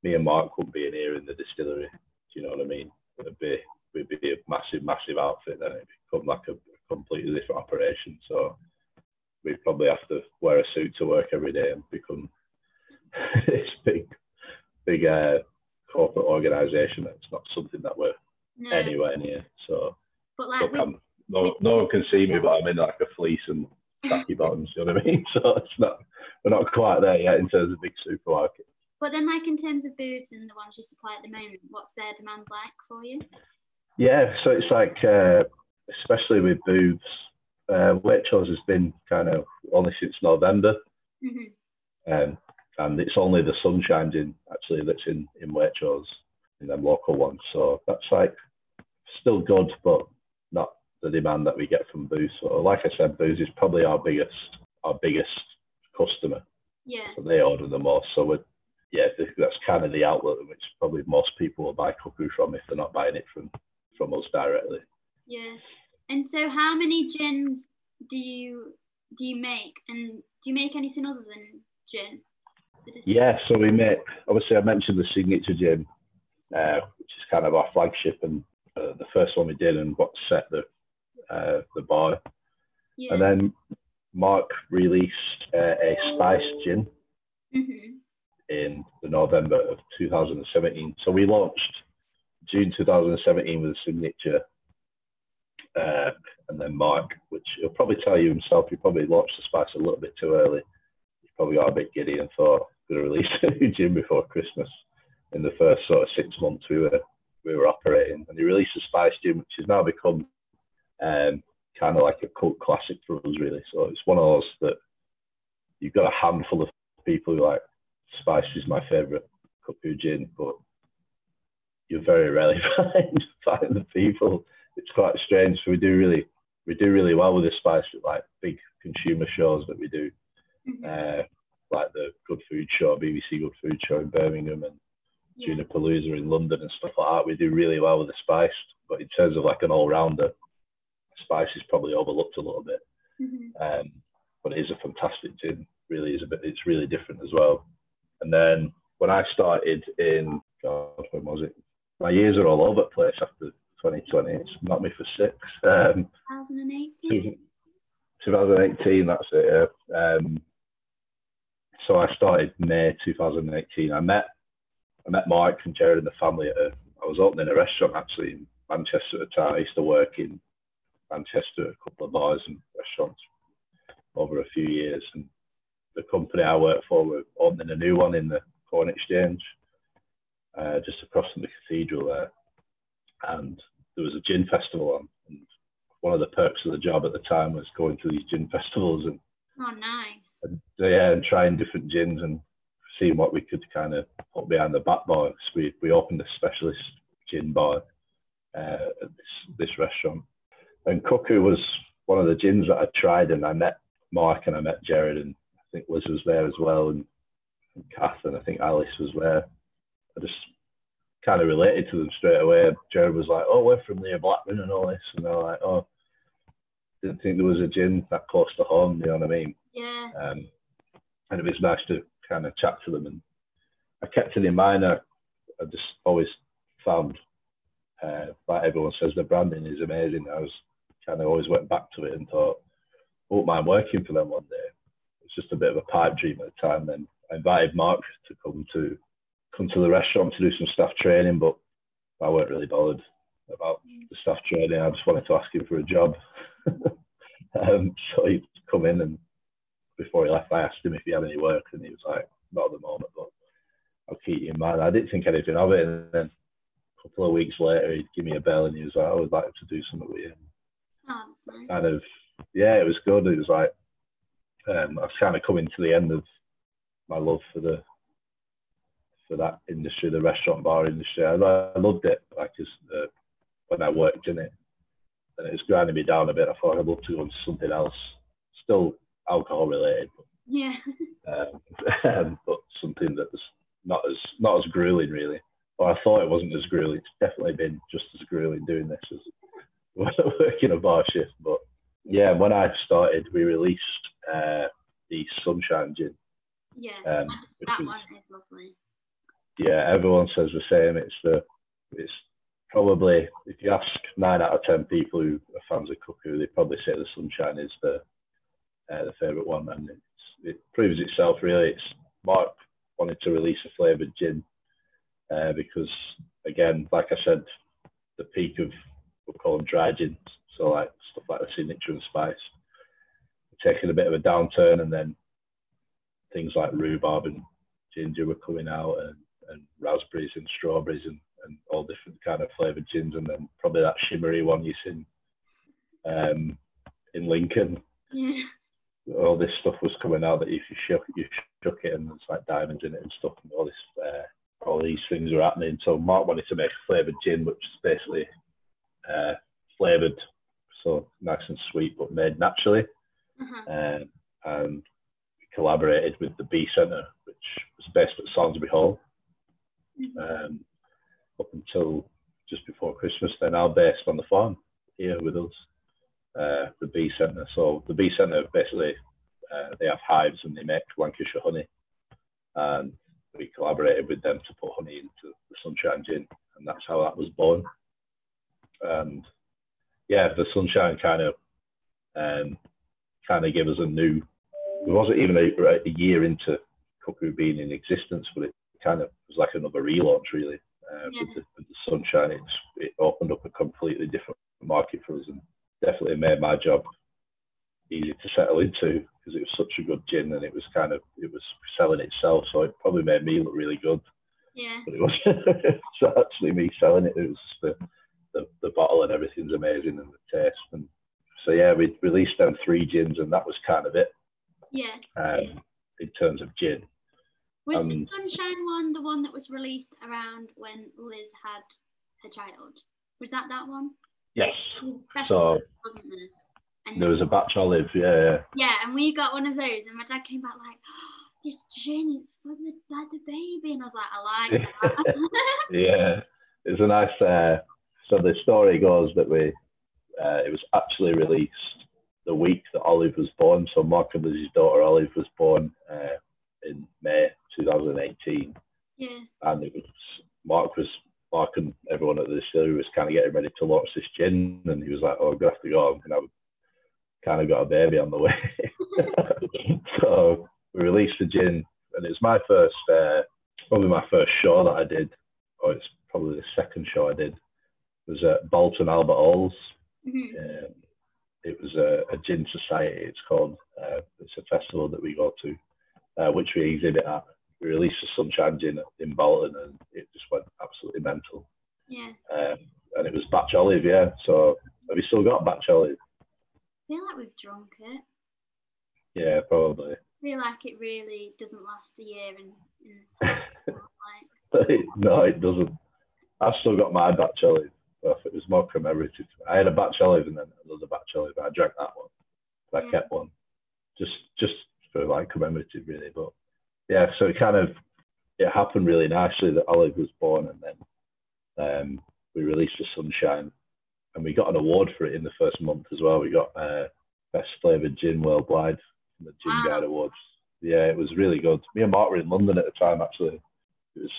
me and Mark wouldn't be in here in the distillery. Do you know what I mean? It'd be we'd be a massive, massive outfit. Then it'd become like a completely different operation. So we'd probably have to wear a suit to work every day and become (laughs) this big, big uh, organisation. It's not something that we're no. anywhere near. So, but like, look, no, no one can see me, but I'm in like a fleece and khaki (laughs) bottoms. you know what I mean? (laughs) So it's not we're not quite there yet in terms of big supermarket. But then, like in terms of Booths and the ones you supply at the moment, what's their demand like for you? Yeah, so it's like, uh, especially with booths, uh, Waitrose has been kind of only since November, mm-hmm. um, and it's only the Sunshine Gin actually that's in in Waitrose in them local ones. So that's like still good, but not the demand that we get from booths. So like I said, booths is probably our biggest our biggest customer. Yeah. So they order the most. So we're, yeah, that's kind of the outlet in which probably most people will buy cuckoo from if they're not buying it from from us directly. Yeah. And so, how many gins do you do you make, and do you make anything other than gin? Yeah, so we make. Obviously, I mentioned the signature gin, uh, which is kind of our flagship and uh, the first one we did, and what set the uh, the bar. Yeah. And then Mark released uh, a spiced gin mm-hmm. in the November of 2017. So we launched June 2017 with a signature, uh, and then Mark, which he'll probably tell you himself, he probably launched the spice a little bit too early. He probably got a bit giddy and thought, going to release (laughs) a new gin before Christmas. In the first sort of six months we were we were operating, and he released a spice gin, which has now become um, kind of like a cult classic for us, really. So it's one of those that you've got a handful of people who like spice is my favourite cuckoo gin, but you very (laughs) rarely find find the people. It's quite strange. So we do really we do really well with the spice with like big consumer shows that we do, mm-hmm. uh, like the Good Food Show, BBC Good Food Show in Birmingham, and yeah. Junipalooza in London and stuff like that. We do really well with the spice, but in terms of like an all rounder, spice is probably overlooked a little bit. Mm-hmm. Um, but it is a fantastic gin. Really is a bit. It's really different as well. And then when I started in God, when was it? My years are all over the place after 2020. It's knocked me for six. Um, 2018. 2018. That's it. Yeah. Um, so I started May 2018. I met I met Mike and Jared and the family at a, I was opening a restaurant actually in Manchester at the time. I used to work in Manchester, a couple of bars and restaurants over a few years. And the company I worked for were opening a new one in the Corn Exchange, uh, just across from the cathedral there. And there was a gin festival on. And one of the perks of the job at the time was going to these gin festivals and oh nice and, yeah and trying different gins and seeing what we could kind of put behind the back bar. We, we opened a specialist gin bar uh, at this, this restaurant. And Cuckoo was one of the gins that I tried, and I met Mark and I met Jared, and I think Liz was there as well, and, and Kath, and I think Alice was there. I just kind of related to them straight away. Jared was like, "Oh, we're from near Blackburn and all this," and they're like, "Oh, didn't think there was a gin that close to home." You know what I mean? Yeah. Um, and it was nice to kind of chat to them, and I kept it in mind. I, I just always found, uh, everyone says, the branding is amazing. I was kind of always went back to it and thought, I wouldn't mind working for them one day. It's just a bit of a pipe dream at the time. Then I invited Mark to come to come to the restaurant to do some staff training, but I weren't really bothered about the staff training. I just wanted to ask him for a job. (laughs) um, so he'd come in and before he left, I asked him if he had any work, and he was like, "Not at the moment, but I'll keep you in mind." I didn't think anything of it, and then a couple of weeks later, he'd give me a bell, and he was like, "I would like to do something with you." Oh, that's nice. Kind of, yeah, it was good. It was like um, I was kind of coming to the end of my love for the for that industry, the restaurant bar industry. I, I loved it, like uh, when I worked in it, and it was grinding me down a bit. I thought I'd love to go into something else, still alcohol related. But, yeah. (laughs) um, (laughs) but something that's not as not as grueling really. Or I thought it wasn't as grueling. It's definitely been just as grueling doing this as (laughs) working a bar shift. But yeah, when I started, we released uh, the Sunshine Gin. Yeah, um, that one is lovely. Yeah, everyone says the same. It's the it's probably if you ask nine out of ten people who are fans of Cuckoo, they probably say the Sunshine is the uh, the favourite one, and it proves itself really. It's Mark wanted to release a flavoured gin uh, because, again, like I said, the peak of we'll call them dry gins, so like stuff like the signature and spice, taking a bit of a downturn, and then things like rhubarb and ginger were coming out, and, and raspberries and strawberries and, and all different kind of flavoured gins, and then probably that shimmery one you seen um, in Lincoln. Yeah all this stuff was coming out that if you shook you shook it and there's like diamonds in it and stuff and all this uh, all these things were happening. So Mark wanted to make a flavoured gin, which is basically uh, flavoured, so nice and sweet, but made naturally. Uh-huh. Um, and we collaborated with the Bee Centre, which was based at Samlesbury Hall, mm-hmm. um, up until just before Christmas. They're now based on the farm here with us uh, the bee centre. So the bee centre basically uh, they have hives and they make Lancashire honey, and we collaborated with them to put honey into the Sunshine Gin, and that's how that was born. And yeah, the Sunshine kind of um, kind of gave us a new. It wasn't even a, a year into Cuckoo being in existence, but it kind of was like another relaunch, really. Uh, yeah. with, the, with, the, sunshine, it's, it opened up a completely different market for us, and definitely made my job easy to settle into because it was such a good gin and it was kind of it was selling itself, so it probably made me look really good. Yeah. But it was (laughs) so actually me selling it. It was the, the the bottle and everything's amazing and the taste and so yeah, we released them three gins and that was kind of it. Yeah. Um, in terms of gin. Was um, the Sunshine one the one that was released around when Liz had her child? Was that that one? Yes. so wasn't there? And there was a batch olive, yeah. Yeah, and we got one of those, and my dad came back like, oh, (gasps) "This gin, it's for the like the baby," and I was like, "I like (laughs) that." (laughs) yeah, it's a nice. Uh, so the story goes that we, uh, it was actually released the week that Olive was born. So Mark and Lizzie's daughter Olive was born uh, in May 2018. Yeah. And it was Mark was Mark and everyone at the distillery was kind of getting ready to launch this gin, and he was like, "Oh, I'm gonna have to go. I'm gonna have kind of got a baby on the way." (laughs) so we released the gin, and it's my first, uh, probably my first show that I did, or it's probably the second show I did. It was at Bolton Albert Halls. Mm-hmm. Um, it was a, a, gin society. It's called. Uh, it's a festival that we go to, uh, which we exhibit at we released the Sunshine Gin in Bolton and it just went absolutely mental. Yeah. Um, and it was batch olive, yeah. So have you still got batch olive? I feel like we've drunk it. Yeah, probably. feel like it really doesn't last a year in, in (laughs) like... no, it doesn't. I've still got my batch olive. But if it was more commemorative, I had a batch olive and then another batch olive. I drank that one. I yeah. kept one, just just for like commemorative, really. But yeah, so it kind of it happened really nicely that Olive was born, and then um, we released the Sunshine, and we got an award for it in the first month as well. We got uh, best flavored gin worldwide from the Gin wow. Guide Awards. Yeah, it was really good. Me and Mark were in London at the time. Actually, it was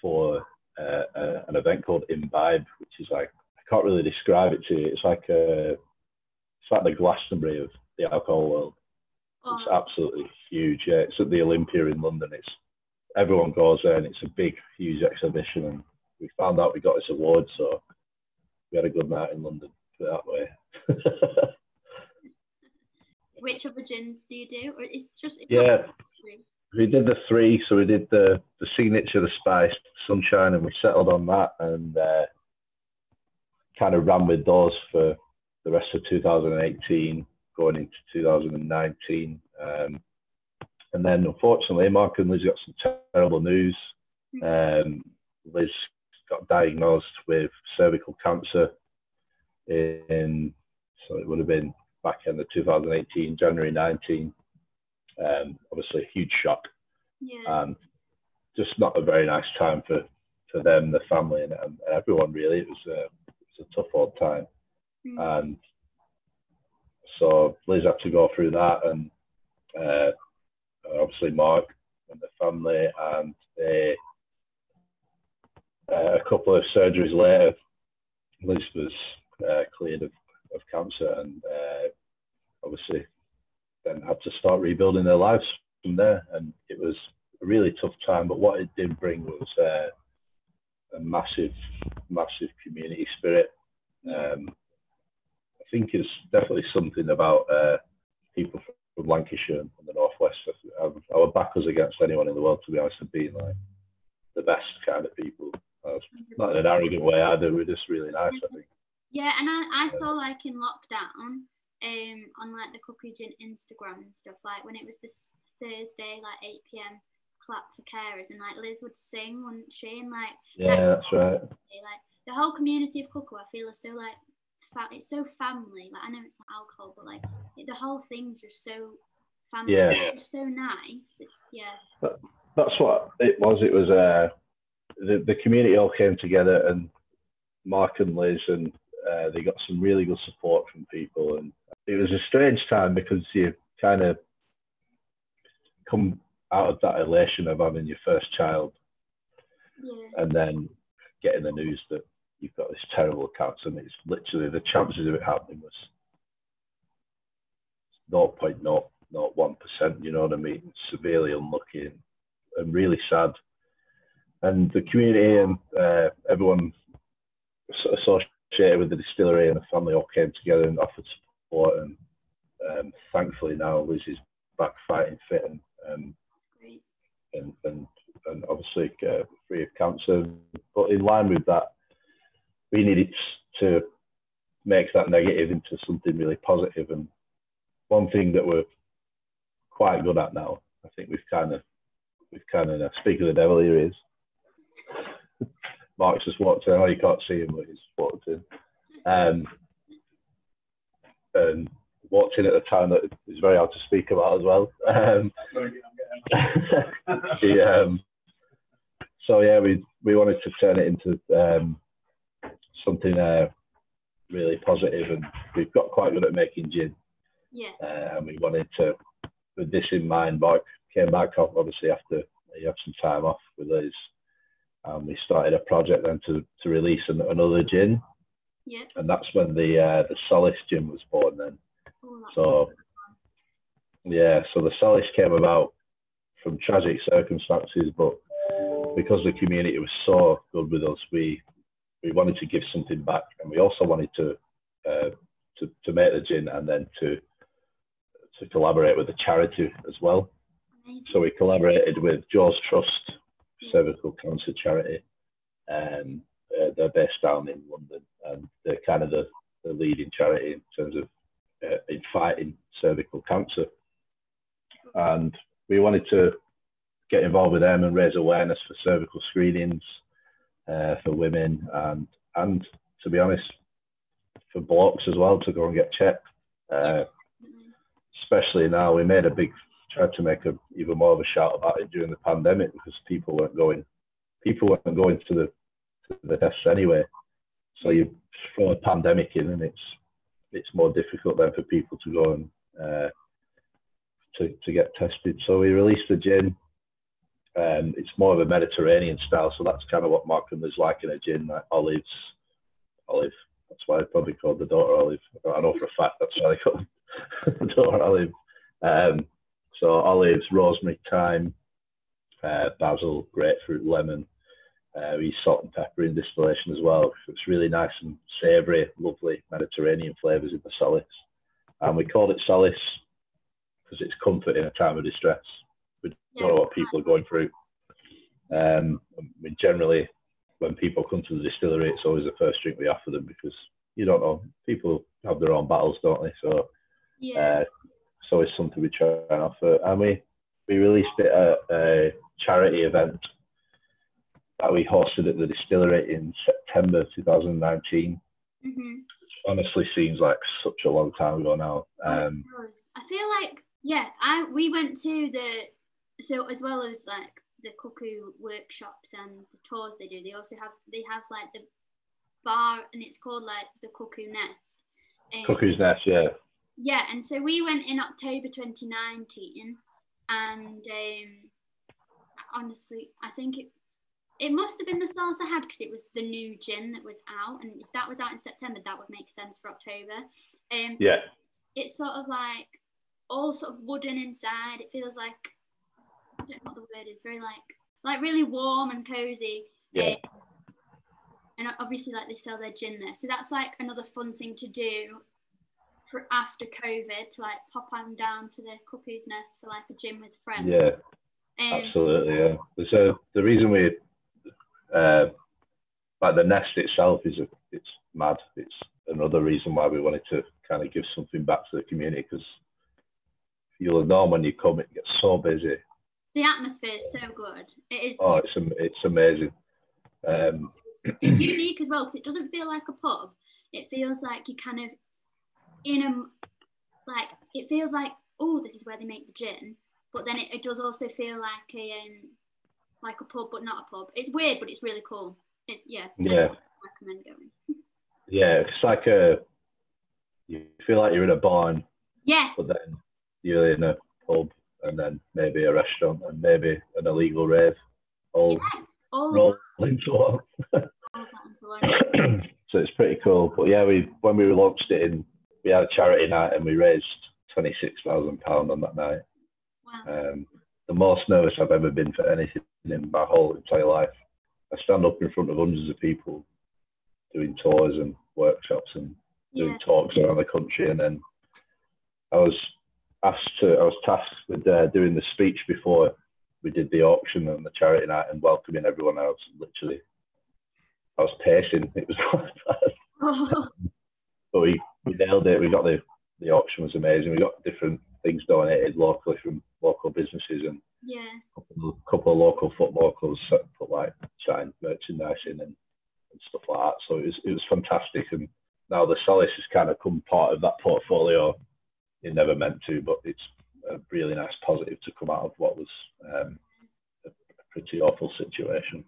for uh, uh, an event called Imbibe, which is like I can't really describe it to you. It's like a, uh, it's like the Glastonbury of the alcohol world. It's oh. absolutely huge. Yeah, it's at the Olympia in London. It's everyone goes there, and it's a big, huge exhibition. And we found out we got this award, so we had a good night in London. Put that way. (laughs) Which other gins do you do, or it's just it's yeah? We did the three, so we did the the signature, the spice, sunshine, and we settled on that, and uh, kind of ran with those for the rest of 2018 going into 2019. Um, and then, unfortunately, Mark and Liz got some terrible news. Um, Liz got diagnosed with cervical cancer in, so it would have been back in the 2018, January 19. Um, obviously, a huge shock. Yeah. And just not a very nice time for, for them, the family, and, and everyone, really. It was, a, it was a tough old time. Mm. And so Liz had to go through that, and uh, obviously Mark and the family, and they, uh, a couple of surgeries later, Liz was uh, cleared of, of cancer, and uh, obviously then had to start rebuilding their lives from there. And it was a really tough time, but what it did bring was uh, a massive, massive community spirit. Um, think is definitely something about uh, people from Lancashire and the northwest. I would back us against anyone in the world, to be honest, and being like the best kind of people. Uh, not in an arrogant way either. We're just really nice, I think. Yeah, and I, I saw like in lockdown, um, on like the Cuckoo Gin Instagram and stuff, like when it was this Thursday, like 8 p.m. clap for carers, and like Liz would sing, wouldn't she? And like yeah, that that's right. Like the whole community of Cuckoo, I feel is so like fa- it's so family. Like I know it's not alcohol, but like it, the whole thing's just so family. Yeah. It's just so nice. It's yeah. But that's what it was. It was uh, the the community all came together, and Mark and Liz, and uh, they got some really good support from people, and it was a strange time because you kind of come out of that elation of having your first child, yeah. and then getting the news that you've got this terrible cancer, and it's literally the chances of it happening was 0.001%, you know what I mean? Severely unlucky and, and really sad. And the community and uh, everyone associated with the distillery and the family all came together and offered support. And um, thankfully now Liz is back fighting fit and um, and, and, and obviously uh, free of cancer. But in line with that, we needed to make that negative into something really positive. And one thing that we're quite good at now, I think we've kind of, we've kind of, uh, speak of the devil here is, Mark's just walked in, oh, you can't see him, but he's walked in. Um, and walked in at a time that is very hard to speak about as well. Um, (laughs) um, so yeah, we we wanted to turn it into um, something uh, really positive, and we've got quite good at making gin. Yeah. Uh, and we wanted to, with this in mind, Mark came back off obviously after he had some time off with us, and we started a project then to, to release an, another gin. Yeah. And that's when the uh, the Solace gin was born then. Oh, so yeah, so the Solace came about from tragic circumstances, but because the community was so good with us, we we wanted to give something back, and we also wanted to uh, to, to make the gin and then to to collaborate with a charity as well. Amazing. So we collaborated with Jo's Trust, cervical cancer charity, and uh, they're based down in London, and they're kind of the, the leading charity in terms of uh, in fighting cervical cancer. and we wanted to get involved with them and raise awareness for cervical screenings uh, for women and and to be honest for blocks as well to go and get checked. Uh, especially now, we made a big tried to make a, even more of a shout about it during the pandemic because people weren't going people weren't going to the to the tests anyway. So you throw a pandemic in, and it's it's more difficult then for people to go and uh, to to get tested. So we released the gin. Um, it's more of a Mediterranean style, so that's kind of what Markham is like in a gin, like olives, olive. That's why I probably called the daughter olive. I know for a fact that's why they called (laughs) the daughter olive. Um, so olives, rosemary, thyme, uh, basil, grapefruit, lemon, uh, we use salt and pepper in distillation as well. It's really nice and savoury, lovely Mediterranean flavours in the Solace. And we called it Solace because it's comfort in a time of distress. We don't know what people are going through. Um, I mean, generally, when people come to the distillery, it's always the first drink we offer them because you don't know. People have their own battles, don't they? So, yeah. uh, it's always something we try and offer. And we, we released it at a charity event that we hosted at the distillery in September 2019. Mm-hmm. honestly seems like such a long time ago now. Oh, um, I feel like yeah, I we went to the so as well as like the cuckoo workshops and the tours they do, they also have they have like the bar and it's called like the Cuckoo Nest. Um, Cuckoo's Nest, yeah. Yeah, and so we went in October 2019, and um, honestly, I think it it must have been the stars I had because it was the new gin that was out, and if that was out in September, that would make sense for October. Um, yeah. It's sort of like all sort of wooden inside. It feels like I don't know what the word is. Very like like really warm and cozy. Yeah. Um, and obviously, like they sell their gin there, so that's like another fun thing to do for after COVID to like pop on down to the Cuckoo's Nest for like a gin with friends. Yeah. Um, Absolutely, yeah. So the reason we uh, but the nest itself is a, it's mad. It's another reason why we wanted to kind of give something back to the community because you'll know when you come, it gets so busy. The atmosphere is so good. It is. Oh, it's it's amazing. Um, it's unique as well because it doesn't feel like a pub. It feels like you kind of in a like it feels like oh this is where they make the gin, but then it, it does also feel like a um, like a pub but not a pub. It's weird, but it's really cool. It's yeah. Yeah. recommend going. yeah, it's like a you feel like you're in a barn. Yes. But then you're in a pub and then maybe a restaurant and maybe an illegal rave. All yeah, all (laughs) into one. so it's pretty cool. But yeah, we when we launched it in we had a charity night and we raised twenty six thousand pounds on that night. Wow. Um, the most nervous I've ever been for anything in my whole entire life. I stand up in front of hundreds of people doing tours and workshops and yeah. doing talks around the country. And then I was asked to, I was tasked with uh, doing the speech before we did the auction and the charity night and welcoming everyone else. Literally, I was pacing. It was. (laughs) Oh. (laughs) but we, we nailed it. We got the, the auction was amazing. We got different things donated locally from local businesses and yeah, a couple, couple of local football clubs put like signed merchandise in and, and stuff like that. So it was it was fantastic. And now the Solace has kind of come part of that portfolio. It never meant to, but it's a really nice positive to come out of what was um, a, a pretty awful situation.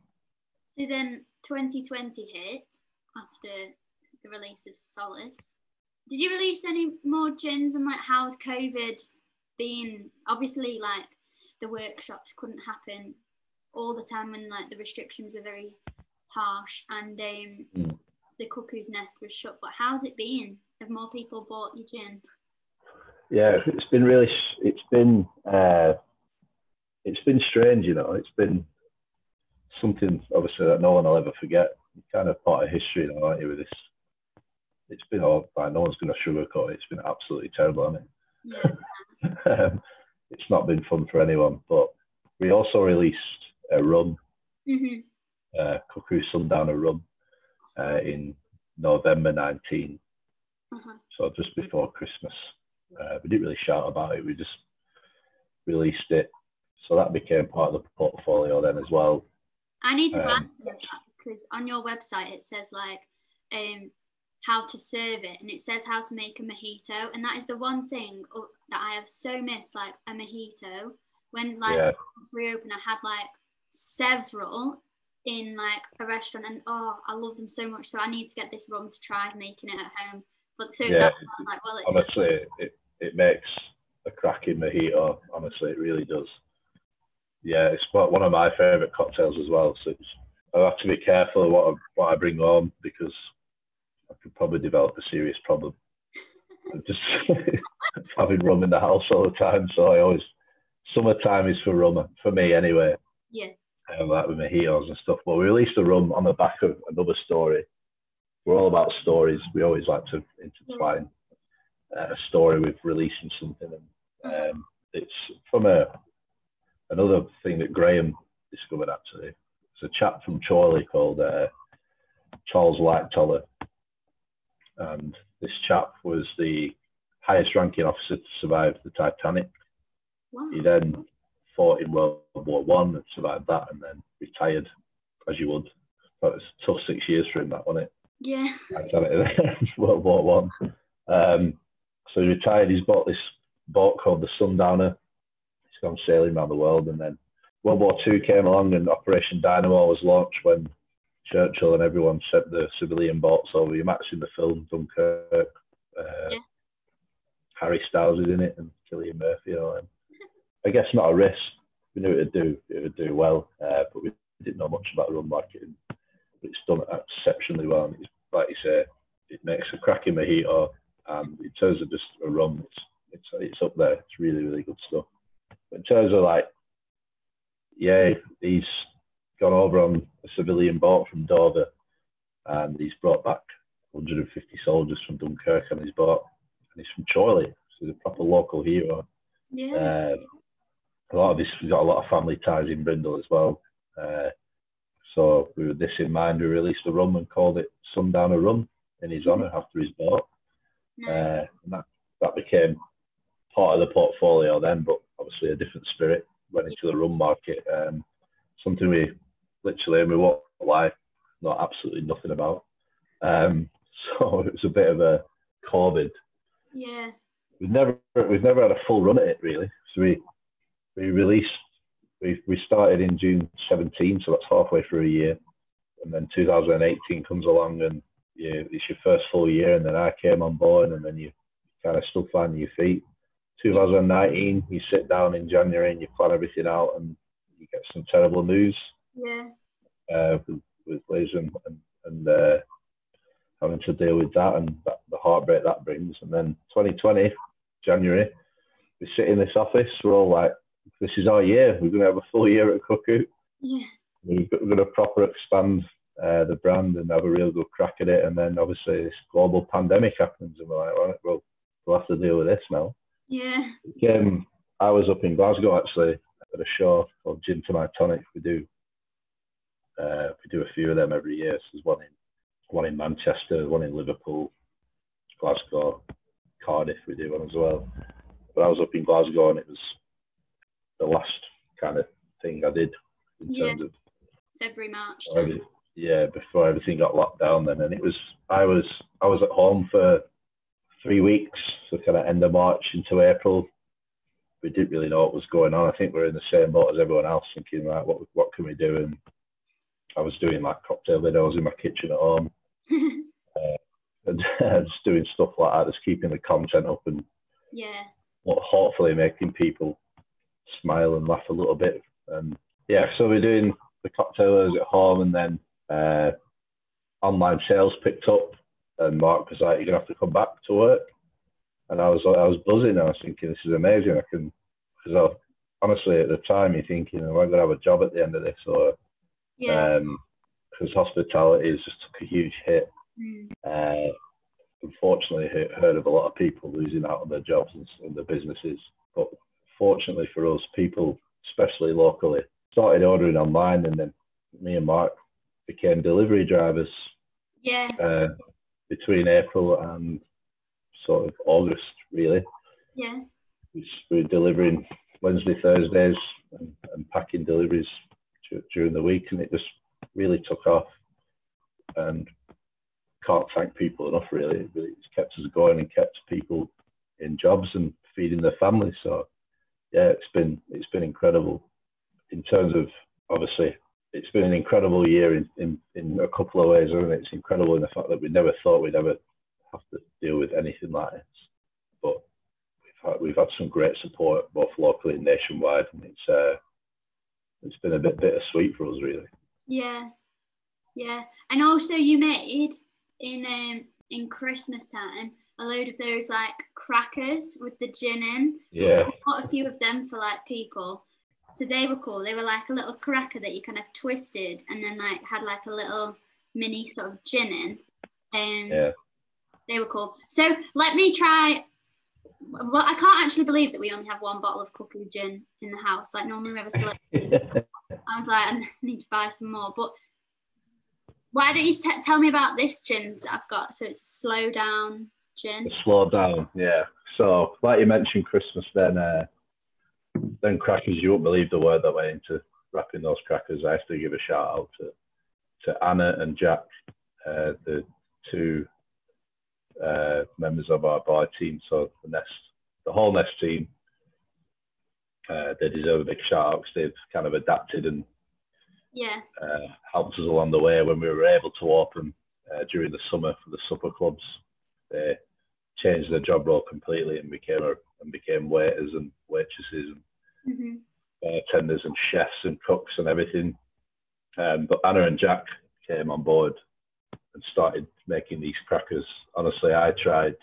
So then 2020 hit after the release of Solace. Did you release any more gins and like how's COVID been? Obviously, like the workshops couldn't happen all the time when like the restrictions were very harsh and um, mm. the cuckoo's nest was shut. But how's it been? Have more people bought your gin? Yeah, it's been really. It's been. Uh, it's been strange, you know. It's been something obviously that no one will ever forget. You kind of part of history, you know, aren't you? With this, it's been all. Like, no one's going to sugarcoat it. It's been absolutely terrible, hasn't it? Yeah. (laughs) um, it's not been fun for anyone. But we also released a rum, mm-hmm. uh, Cuckoo Sundowner rum, uh, in November 19. Uh-huh. So just before Christmas. Uh, we didn't really shout about it. We just released it. So that became part of the portfolio then as well. I need to um, that because on your website it says like um, how to serve it and it says how to make a mojito and that is the one thing that I have so missed like a mojito when like yeah. it's reopened I had like several in like a restaurant and oh I love them so much so I need to get this rum to try making it at home but so yeah, like well honestly it, it makes a cracking mojito honestly it really does yeah it's one of my favorite cocktails as well so I have to be careful of what I, what I bring home because I could probably develop a serious problem (laughs) just (laughs) having rum in the house all the time so I always summertime is for rum for me anyway yeah um, like with mojitos and stuff. But we released a rum on the back of another story. We're all about stories. We always like to intertwine uh, a story with releasing something. And um, it's from a another thing that Graham discovered actually. It's a chap from Chorley called uh, Charles Lightoller. And this chap was the highest ranking officer to survive the Titanic. Wow. He then fought in World War One and survived that, and then retired, as you would. But it's tough six years for him, that wasn't it? Yeah. (laughs) World War One. Um, so he retired. He's bought this boat called the Sundowner. He's gone sailing around the world, and then World War Two came along, and Operation Dynamo was launched when Churchill and everyone sent the civilian boats over. You might have seen the film Dunkirk. Uh, yeah. Harry Styles is in it, and Cillian Murphy. You know, I guess not a risk. We knew it would do it would do well, uh, but we didn't know much about the rum marketing. But it's done exceptionally well. And it's, like you say, it makes a cracking mojito, and in terms of just a rum, it's it's it's up there. It's really really good stuff. But in terms of like, yeah, he's gone over on a civilian boat from Dover, and he's brought back 150 soldiers from Dunkirk on his boat, and he's from Chorley, so he's a proper local hero. Yeah. Um, a lot of this, we've got a lot of family ties in Brindle as well. Uh, so with this in mind, we released a rum and called it Sundowner Rum in his honour after his boat. Uh, and that, that became part of the portfolio then, but obviously a different spirit went into the rum market. Um, something we literally, and we won't lie, not absolutely nothing about. Um, (laughs) so it was a bit of a COVID. Yeah. We've never we've never had a full run at it really. So we we released, we, we started in June 17, so that's halfway through a year. And then 2018 comes along and you, it's your first full year. And then I came on board and then you kind of still finding your feet. 2019, you sit down in January and you plan everything out and you get some terrible news. Yeah. Uh, with, with Liz and, and, and uh, having to deal with that and that, the heartbreak that brings. And then 2020, January, we sit in this office, we're all like, this is our year. We're going to have a full year at Cuckoo. Yeah. We're going to proper expand uh, the brand and have a real good crack at it. And then obviously this global pandemic happens, and we're like, right, well, we'll have to deal with this now. Yeah. Um, I was up in Glasgow actually at a show called Gin to My Tonic. We do uh, we do a few of them every year. So there's one in one in Manchester, one in Liverpool, Glasgow, Cardiff. We do one as well. But I was up in Glasgow and it was the last kind of thing I did in yeah. terms of February, March. Yeah, before everything got locked down then. And it was I was I was at home for three weeks, so kind of end of March into April. We didn't really know what was going on. I think we are in the same boat as everyone else, thinking like, what what can we do? And I was doing like cocktail videos in my kitchen at home, (laughs) uh, and (laughs) just doing stuff like that, just keeping the content up and yeah, hopefully making people smile and laugh a little bit. And yeah, so we're doing the cocktailers at home, and then uh, online sales picked up. And Mark was like, "You're gonna have to come back to work." And I was I was buzzing. I was thinking, "This is amazing. I can." Because honestly, at the time, you're thinking, "Am I gonna have a job at the end of this?" Or yeah. because um, hospitality has just took a huge hit. Mm. Uh, unfortunately, heard of a lot of people losing out on their jobs and, and their businesses. But fortunately for us, people, especially locally, started ordering online, and then me and Mark became delivery drivers. Yeah. Uh, between April and sort of August, really. Yeah. We were delivering Wednesday, Thursdays, and, and packing deliveries during the week, and it just really took off. And can't thank people enough. Really, it really it's kept us going and kept people in jobs and feeding their families. So yeah, it's been it's been incredible in terms of obviously it's been an incredible year in, in, in a couple of ways, and it? It's incredible in the fact that we never thought we'd ever have to deal with anything like this. But we've had, we've had some great support both locally and nationwide, and it's uh, it's been a bit bittersweet for us, really. Yeah, yeah, and also you made in um, in Christmas time a load of those like crackers with the gin in. Yeah, I bought a few of them for like people. So they were cool. They were like a little cracker that you kind of twisted and then like had like a little mini sort of gin in. Um, yeah. They were cool. So let me try. Well, I can't actually believe that we only have one bottle of Cuckoo gin in the house. Like normally we have a selection. (laughs) I was like, I need to buy some more. But why don't you t- tell me about this gin that I've got? So it's a slow down gin. Slow down, yeah. So like you mentioned, Christmas then. Uh, then crackers, you won't believe the word that went into wrapping those crackers. I have to give a shout out to, to Anna and Jack, uh, the two uh, members of our bar team. So the Nest, the whole Nest team, uh, they deserve a big shout out because they've kind of adapted and yeah uh, helped us along the way when we were able to open uh, during the summer for the supper clubs. They changed their job role completely and became a, and became waiters and waitresses and mm-hmm. bartenders and chefs and cooks and everything. Um, but Anna and Jack came on board and started making these crackers. Honestly, I tried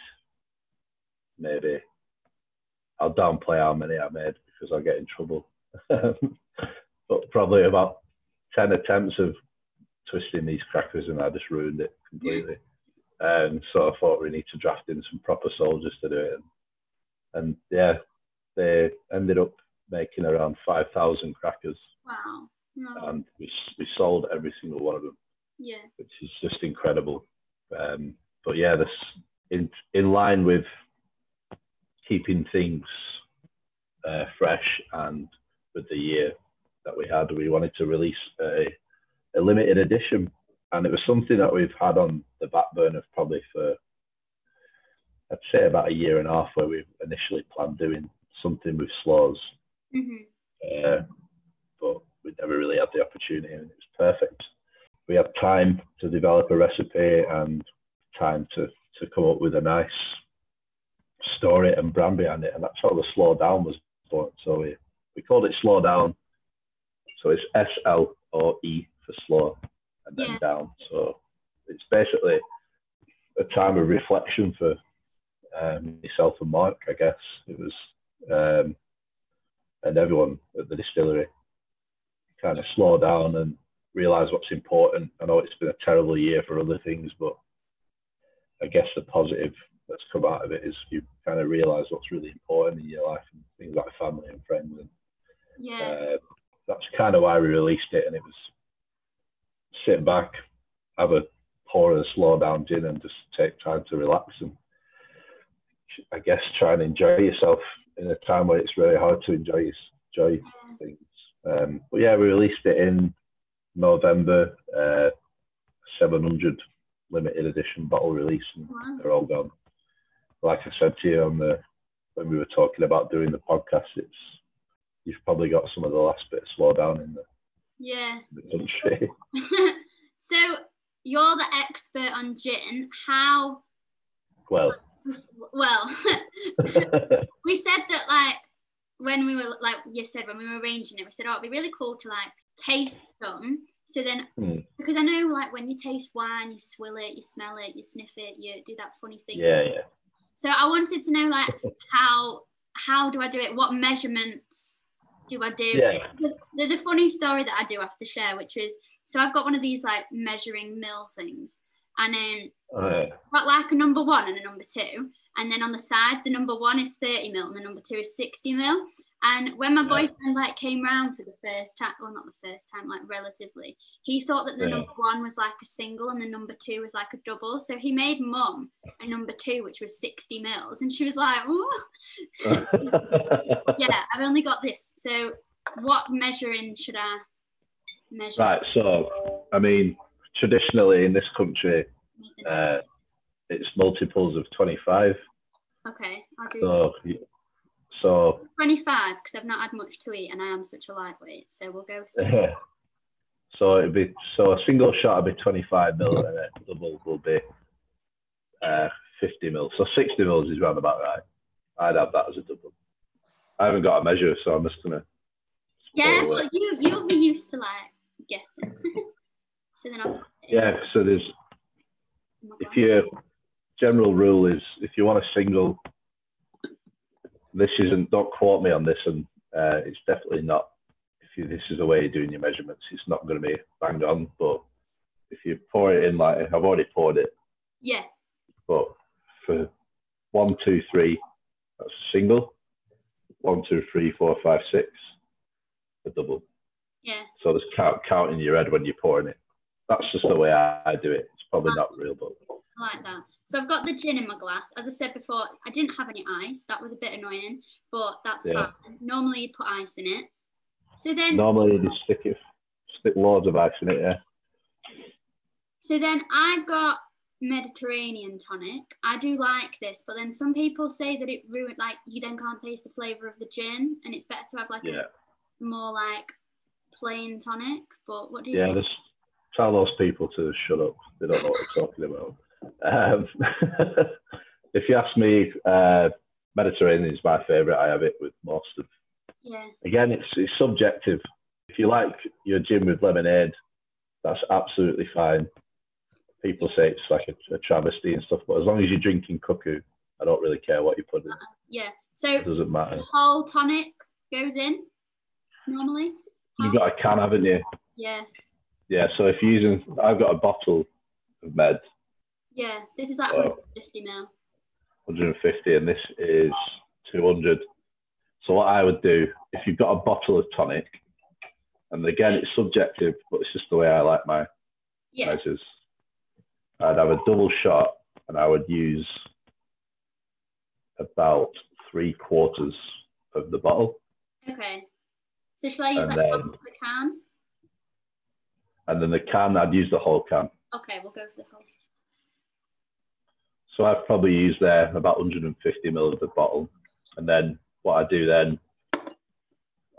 maybe, I'll downplay how many I made because I'll get in trouble. (laughs) but probably about 10 attempts of twisting these crackers and I just ruined it completely. And so I thought we need to draft in some proper soldiers to do it. And, and yeah, they ended up making around 5,000 crackers. Wow. No. And we, we sold every single one of them. Yeah. Which is just incredible. Um, but yeah, this in, in line with keeping things uh, fresh and with the year that we had, we wanted to release a, a limited edition. And it was something that we've had on the back burner probably for, I'd say about a year and a half, where we initially planned doing something with sloes Mm-hmm. Uh, but we never really had the opportunity, and it was perfect. We had time to develop a recipe and time to, to come up with a nice story and brand behind it, and that's how the slow down was born. So we, we called it slow down. So it's S L O E for slow and then yeah. down. So it's basically a time of reflection for um, myself and Mark, I guess. It was um, and everyone at the distillery kind of slow down and realize what's important. I know it's been a terrible year for other things, but I guess the positive that's come out of it is you kind of realize what's really important in your life and things like family and friends. And yeah, uh, that's kind of why we released it. And it was sit back, have a pour of a slow down gin, and just take time to relax and I guess try and enjoy yourself in a time where it's really hard to enjoy enjoy things. Um, but yeah, we released it in November, uh, 700 limited edition bottle release, and wow. they're all gone. Like I said to you on the when we were talking about doing the podcast, it's you've probably got some of the last bit of slow down in the yeah country. (laughs) so you're the expert on gin. How well well, (laughs) we said that like when we were like you said when we were arranging it, we said, oh, it'd be really cool to like taste some. So then, mm. because I know like when you taste wine, you swill it, you smell it, you sniff it, you do that funny thing. Yeah, yeah. So I wanted to know like (laughs) how how do I do it? What measurements do I do? Yeah. There's a funny story that I do have to share, which is so I've got one of these like measuring mill things, and um, then got like a number one and a number two. And then on the side, the number one is 30 mil, and the number two is 60 mil. And when my yeah. boyfriend like came round for the first time, well, not the first time, like relatively, he thought that the yeah. number one was like a single and the number two was like a double. So he made mum a number two, which was 60 mils, and she was like, "Oh, (laughs) yeah, I've only got this." So, what measuring should I measure? Right. So, I mean, traditionally in this country, uh, it's multiples of 25. Okay, I'll do. So, so 25 because I've not had much to eat and I am such a lightweight. So we'll go. (laughs) so it'd be so a single shot would be 25 mil and a double will be uh, 50 mil. So 60 mils is round about right. I'd have that as a double. I haven't got a measure, so I'm just gonna. Yeah, but you you'll be used to like guessing. (laughs) so then I'll. Yeah, so there's. Oh if your general rule is if you want a single this isn't. Don't quote me on this, and uh, it's definitely not. If you, this is the way you're doing your measurements, it's not going to be bang on. But if you pour it in like I've already poured it. Yeah. But for one, two, three, that's a single. One, two, three, four, five, six, a double. Yeah. So just count count in your head when you're pouring it. That's just the way I, I do it. It's probably not real, but I like that. So I've got the gin in my glass. As I said before, I didn't have any ice. That was a bit annoying, but that's yeah. fine. Normally you put ice in it. So then normally you just stick it, stick loads of ice in it. Yeah. So then I've got Mediterranean tonic. I do like this, but then some people say that it ruined. Like you then can't taste the flavor of the gin, and it's better to have like yeah. a more like plain tonic. But what do you? Yeah, think? tell those people to shut up. They don't know what they're talking about. Um, (laughs) if you ask me, uh, Mediterranean is my favourite. I have it with most of. Yeah. Again, it's it's subjective. If you like your gin with lemonade, that's absolutely fine. People say it's like a, a travesty and stuff, but as long as you're drinking cuckoo, I don't really care what you put in. Uh, yeah. So it doesn't matter. whole tonic goes in normally. You've got a can, haven't you? Yeah. Yeah. So if you're using, I've got a bottle of med yeah, this is like 150 mil. 150, and this is 200. So what I would do, if you've got a bottle of tonic, and again it's subjective, but it's just the way I like my yeah. measures. I'd have a double shot, and I would use about three quarters of the bottle. Okay. So shall I use and like then, the can? And then the can, I'd use the whole can. Okay, we'll go for the whole. So I've probably used there about 150 ml of the bottle. And then what I do then,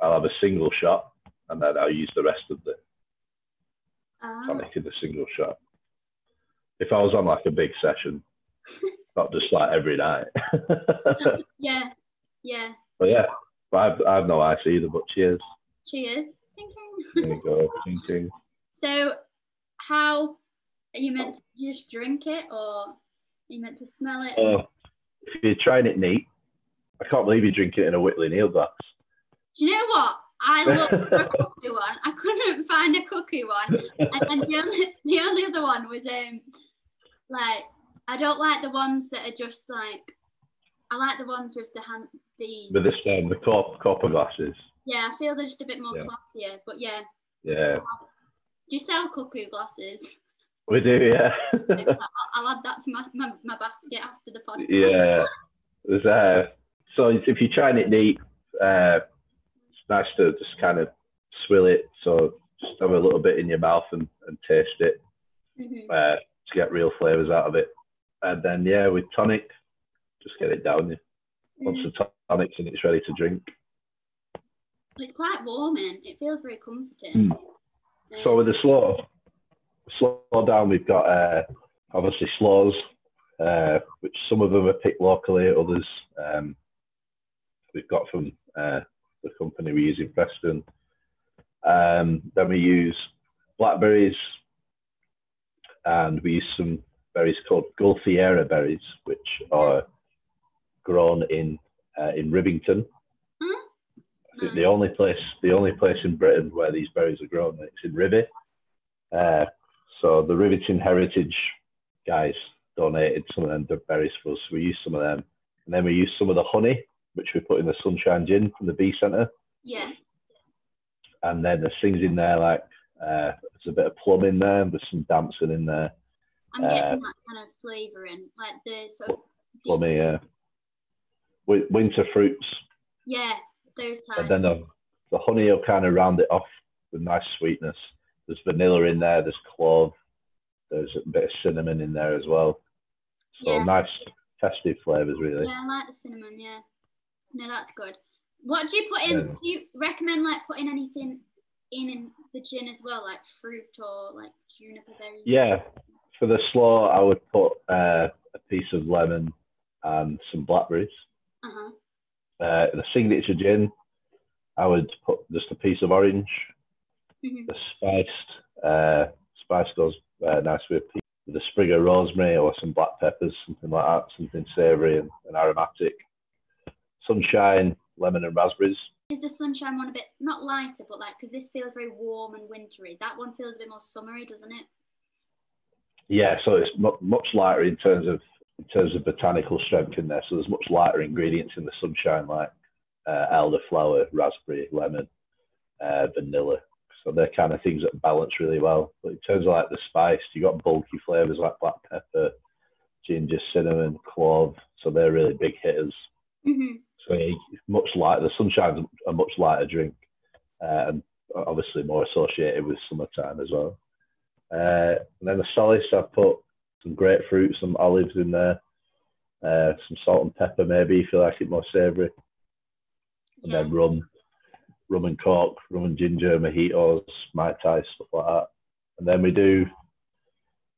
I'll have a single shot and then I'll use the rest of the oh. tonic in the single shot. If I was on like a big session, (laughs) not just like every night. (laughs) yeah, yeah. But yeah, but I've, I have no ice either, but cheers. Cheers. there you go. (laughs) Ting, ting. So, how are you meant to just drink it or you meant to smell it? Uh, if you're trying it neat, I can't believe you're drinking it in a Whitley Neill glass. Do you know what? I looked for a (laughs) cuckoo one. I couldn't find a cuckoo one, and then the only the only other one was um like I don't like the ones that are just like I like the ones with the hand the with the um, the cop, copper glasses. Yeah, I feel they're just a bit more yeah. classier, but yeah. Yeah. Do you sell cuckoo glasses? We do, yeah. (laughs) I'll add that to my, my, my basket after the podcast. Yeah. There's, uh, so if you're trying it neat, uh, it's nice to just kind of swill it. So just have a little bit in your mouth and, and taste it mm-hmm. uh, to get real flavors out of it. And then, yeah, with tonic, just get it down. Mm-hmm. Once the tonic's in, it's ready to drink. It's quite warming. It feels very comforting. Mm. So with the slow, slow down, we've got uh, obviously sloes, uh, which some of them are picked locally, others um, we've got from uh, the company we use in Preston. Um, then we use blackberries, and we use some berries called Gaultheria berries, which are grown in uh, in Rivington. Hmm? I think the only place the only place in Britain where these berries are grown, it's in Rivy. Uh, so the Rivington Heritage guys, donated some of them berries for us. We used some of them, and then we used some of the honey, which we put in the sunshine gin from the bee centre. Yeah. And then there's things in there like uh, there's a bit of plum in there, and there's some damson in there. I'm getting uh, that kind of flavouring, like the sort of plummy, yeah. Winter fruits. Yeah, those types. And then the, the honey will kind of round it off with nice sweetness. There's vanilla in there, there's clove, there's a bit of cinnamon in there as well. So yeah. nice festive flavours, really. Yeah, I like the cinnamon. Yeah, no, that's good. What do you put in? do you recommend like putting anything in, in the gin as well, like fruit or like juniper berries? Yeah, for the slaw, I would put uh, a piece of lemon and some blackberries. Uh-huh. Uh, the signature gin, I would put just a piece of orange. Mm-hmm. The spiced uh, spice goes uh, nice with a, with a sprig of rosemary or some black peppers, something like that, something savoury and, and aromatic. Sunshine, lemon and raspberries. Is the sunshine one a bit not lighter, but like because this feels very warm and wintry? That one feels a bit more summery, doesn't it? Yeah, so it's much lighter in terms of in terms of botanical strength in there. So there's much lighter ingredients in the sunshine like uh, elderflower, raspberry, lemon, uh, vanilla. So they're kind of things that balance really well. But in terms of like the spice, you got bulky flavors like black pepper, ginger, cinnamon, clove. So they're really big hitters. Mm-hmm. So much lighter. The sunshine's a much lighter drink, uh, and obviously more associated with summertime as well. Uh, and then the solace, I put some grapefruit, some olives in there, uh, some salt and pepper maybe if you like it more savoury, and yeah. then rum, rum and coke, rum and ginger, mojitos, mai tai, stuff like that. And then we do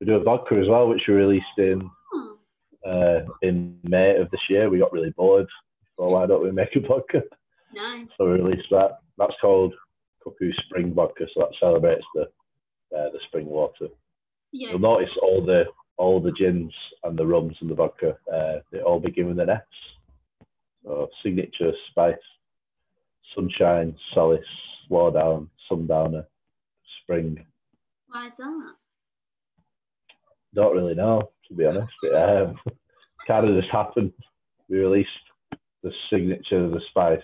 we do a vodka as well, which we released in uh, in May of this year. We got really bored, so why don't we make a vodka? Nice. So we released that. That's called Cuckoo Spring Vodka. So that celebrates the uh, the spring water. Yeah. You'll notice all the all the gins and the rums and the vodka, uh, they all begin with an S. So signature, spice, sunshine, solace, slowdown, sundowner, spring. Why is that? Don't really know, to be honest. It um, (laughs) kind of just happened. We released the signature, of the spice,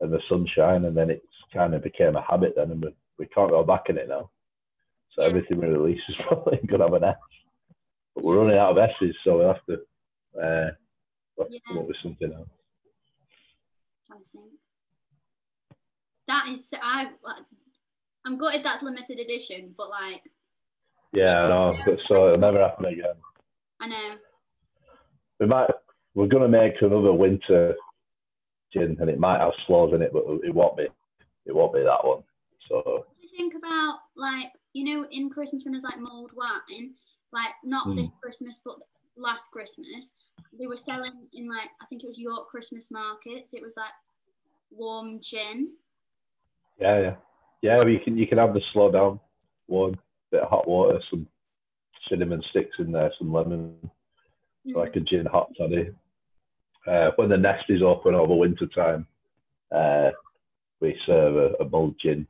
and the sunshine, and then it kind of became a habit. Then, and we, we can't go back in it now. So everything we release is (laughs) probably going to have an S. But we're running out of S's, so we'll have to, uh, we'll have to yeah. come up with something else. That is I. I'm gutted that's limited edition, but like. Yeah, I know. But so it'll never happen again. I know. We might. We're gonna make another winter gin, and it might have sloes in it, but it won't be. It won't be that one. So. What do you think about like you know in Christmas when there's like mulled wine? like not mm. this Christmas, but last Christmas, they were selling in like I think it was York Christmas markets. It was like warm gin. Yeah, yeah, yeah. You can you can have the slow down one bit of hot water, some cinnamon sticks in there, some lemon, mm. like a gin hot toddy. Uh, when the nest is open over winter time, uh, we serve a, a mulled gin.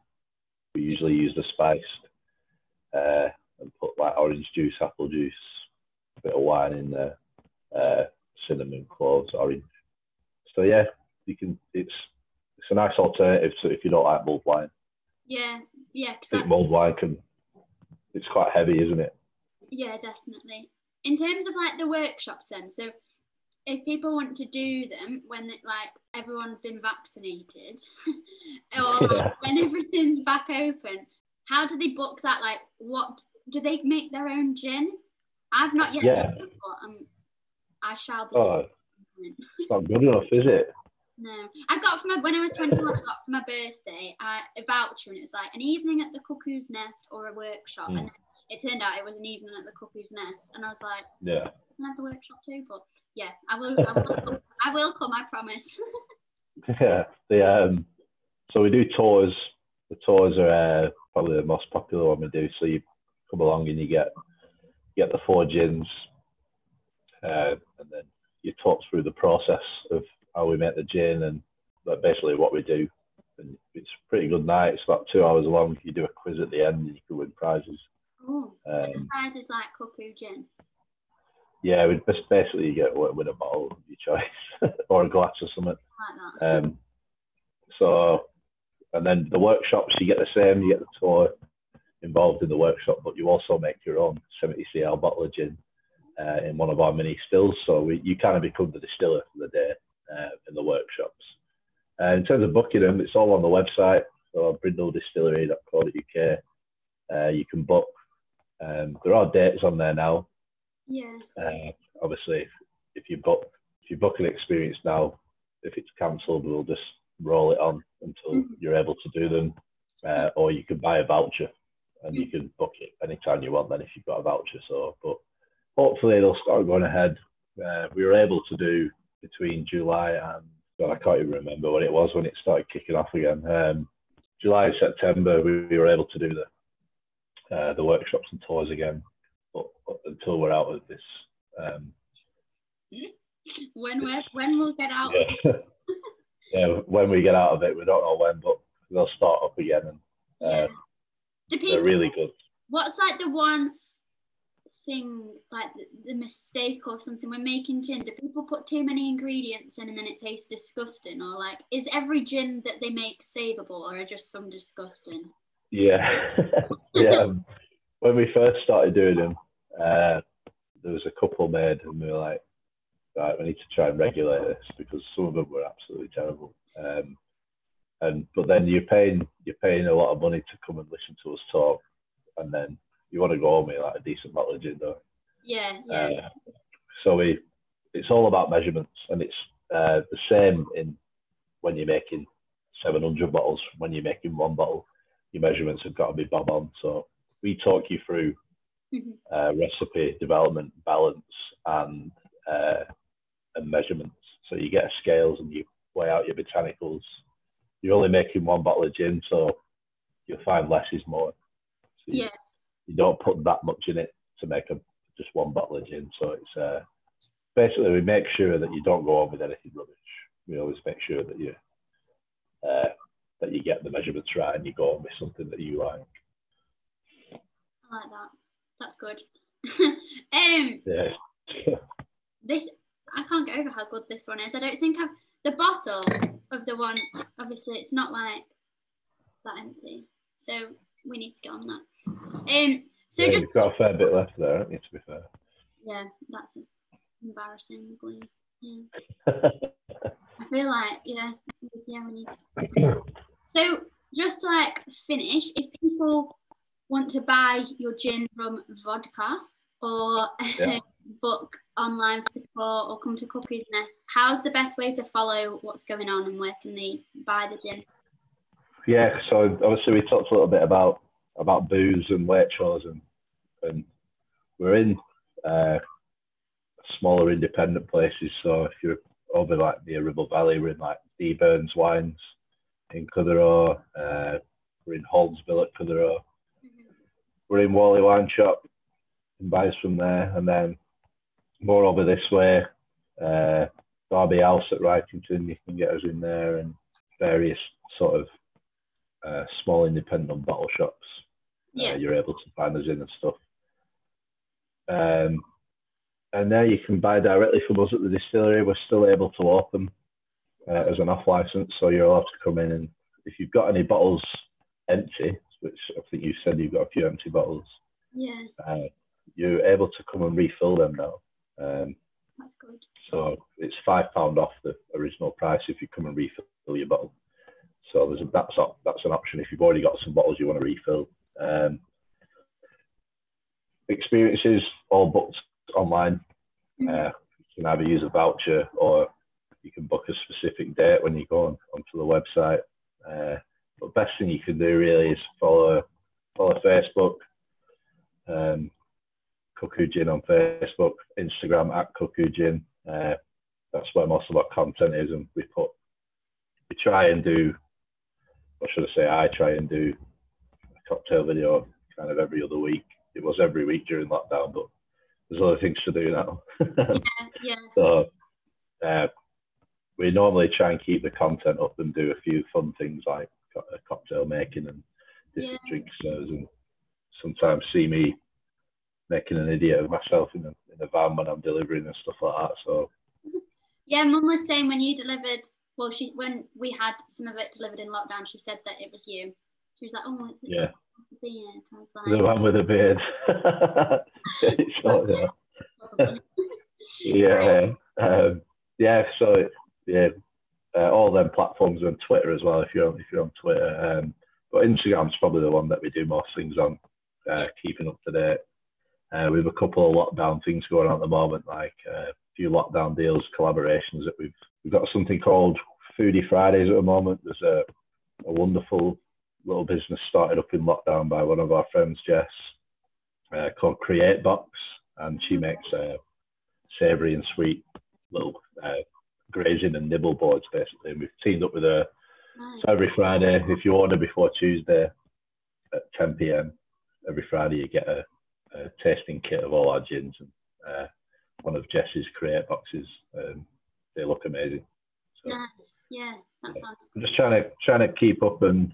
We usually use the spiced. Uh, and put like orange juice, apple juice, a bit of wine in there, uh, cinnamon, cloves, orange. So yeah, you can. It's it's a nice alternative to if you don't like mulled wine. Yeah, yeah. I think mulled wine can. It's quite heavy, isn't it? Yeah, definitely. In terms of like the workshops, then, so if people want to do them when it, like everyone's been vaccinated (laughs) or like, when everything's back open how do they book that like what do they make their own gin? I've not yet yeah. done it, but um, I shall be. Oh, it's not good enough, is it? No, I got from my, when I was 21, I got for my birthday I, a voucher, and it was like an evening at the Cuckoo's Nest or a workshop. Mm. And it turned out it was an evening at the Cuckoo's Nest, and I was like, yeah, I have the workshop too, but yeah, I will, I will, come, I will come, I promise. (laughs) yeah, the um, so we do tours. The tours are uh, probably the most popular one we do. So you come along and you get get the four gins, uh, and then you talk through the process of how we make the gin and basically what we do. And it's a pretty good night. It's about two hours long. You do a quiz at the end, and you can win prizes. Oh, um, the prize is like cuckoo gin. yeah, we just basically you get with a bottle of your choice (laughs) or a glass or something. Like um, so, and then the workshops, you get the same. You get the tour involved in the workshop, but you also make your own 70 cl bottle of gin uh, in one of our mini stills. So we, you kind of become the distiller for the day uh, in the workshops. Uh, in terms of booking them, it's all on the website, so brindledistillery.co.uk. Uh, you can book. Um, there are dates on there now. Yeah. Uh, obviously, if you book if you book an experience now, if it's cancelled, we'll just roll it on until mm-hmm. you're able to do them, uh, or you can buy a voucher and you can book it anytime you want. Then if you've got a voucher, so but hopefully they'll start going ahead. Uh, we were able to do between July and well, I can't even remember when it was when it started kicking off again. Um, July and September, we, we, were able to do the uh, the workshops and tours again, but, but until we're out of this. Um, when we when we'll get out. Yeah. (laughs) yeah, when we get out of it, we don't know when, but they'll start up again, and uh, yeah. people, they're really good. What's like the one thing like the, mistake or something. When making gin. Do people put too many ingredients in and then it tastes disgusting? Or like is every gin that they make savable or are just some disgusting? Yeah. (laughs) Yeah um, when we first started doing them uh, there was a couple made and we were like right we need to try and regulate this because some of them were absolutely terrible. Um, and but then you're paying you're paying a lot of money to come and listen to us talk and then you want to go home with like a decent bottle of gin, though. Yeah, yeah. Uh, so we, it's all about measurements, and it's uh, the same in when you're making 700 bottles. When you're making one bottle, your measurements have got to be bob on. So we talk you through mm-hmm. uh, recipe development, balance, and uh, and measurements. So you get scales and you weigh out your botanicals. You're only making one bottle of gin, so you'll find less is more. So yeah you don't put that much in it to make a just one bottle of gin. So it's uh, basically we make sure that you don't go on with anything rubbish. We always make sure that you uh, that you get the measurements right and you go on with something that you like. I like that. That's good. (laughs) um, yeah. (laughs) this I can't get over how good this one is. I don't think I've the bottle of the one. Obviously, it's not like that empty. So we need to get on that. Um, so yeah, just you've got a fair bit left there, haven't you, to be fair? Yeah, that's embarrassingly. Yeah. (laughs) I feel like, yeah, yeah, we need to. So just to like finish, if people want to buy your gin from Vodka or yeah. (laughs) book online for the tour or come to Cuckoo's Nest, how's the best way to follow what's going on and where can they buy the gin? Yeah, so obviously we talked a little bit about about Booths and Waitrose and and we're in uh, smaller independent places. So if you're over like near Ribble Valley, we're in like D Byrnes Wines in Clitheroe. Uh, we're in Holmesville at Clitheroe. We're in Whalley Wine Shop and buys from there. And then more over this way, uh, House at Rivington, you can get us in there and various sort of uh, small independent bottle shops. Uh, yeah. Uh, you're able to find us in and stuff. Um, and there you can buy directly from us at the distillery. We're still able to open uh, as an off license, so you're allowed to come in and if you've got any bottles empty, which I think you said you've got a few empty bottles. Yeah. Uh, you're able to come and refill them now. Um, That's good. So it's five pound off the original price if you come and refill your bottle. So there's a, that's that's an option if you've already got some bottles you want to refill. Um, experiences all booked online. Mm-hmm. Uh, you can either use a voucher or you can book a specific date when you go on, onto the website. Uh, but best thing you can do really is follow follow Facebook, um, Cuckoo Gin on Facebook, Instagram at Cuckoo Gin. Uh, that's where most of our content is, and we put we try and do what should I say? I try and do cocktail video kind of every other week. It was every week during lockdown, but there's other things to do now. (laughs) yeah, yeah. So uh, we normally try and keep the content up and do a few fun things like cocktail making and different yeah. drink serves, and sometimes see me making an idiot of myself in the in the van when I'm delivering and stuff like that. So yeah, Mum was saying when you delivered, well, she when we had some of it delivered in lockdown, she said that it was you. She was like, "Oh, it's yeah." Beard. I was like, the one with the beard. (laughs) yeah. (laughs) Um, yeah. So yeah, uh, all them platforms on Twitter as well. If you're on, if you're on Twitter, um, but Instagram's probably the one that we do most things on, uh, keeping up to date. Uh, we have a couple of lockdown things going on at the moment, like uh, a few lockdown deals, collaborations that we've we've got something called Foodie Fridays at the moment. There's a, a wonderful little business started up in lockdown by one of our friends, Jess, uh, called Create Box, and she makes uh, savoury and sweet little uh, grazing and nibble boards basically. And we've teamed up with her. Nice. So every Friday, if you order before Tuesday at 10 p.m., every Friday you get a, a tasting kit of all our gins and uh, one of Jess's create boxes. Um, they look amazing. So, nice. Yeah, that sounds. I'm just trying to trying to keep up and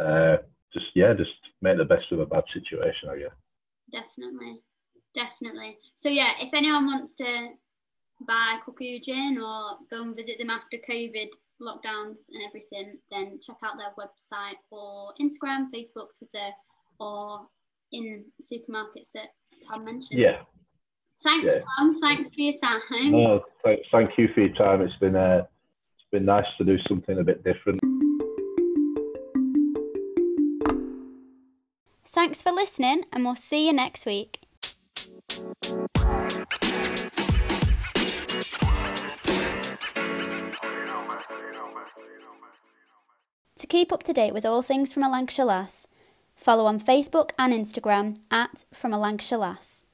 uh, just yeah, just make the best of a bad situation, I guess. Definitely, definitely. So yeah, if anyone wants to buy Cuckoo Gin or go and visit them after COVID lockdowns and everything, then check out their website or Instagram, Facebook, Twitter, or in supermarkets that Tom mentioned. Yeah. Thanks, yeah. Tom. Thanks for your time. No, thank you for your time. It's been uh, it's been nice to do something a bit different. Thanks for listening, and we'll see you next week. To keep up to date with all things from a Lancashire Lass, follow on Facebook and Instagram at From a Lancashire Lass.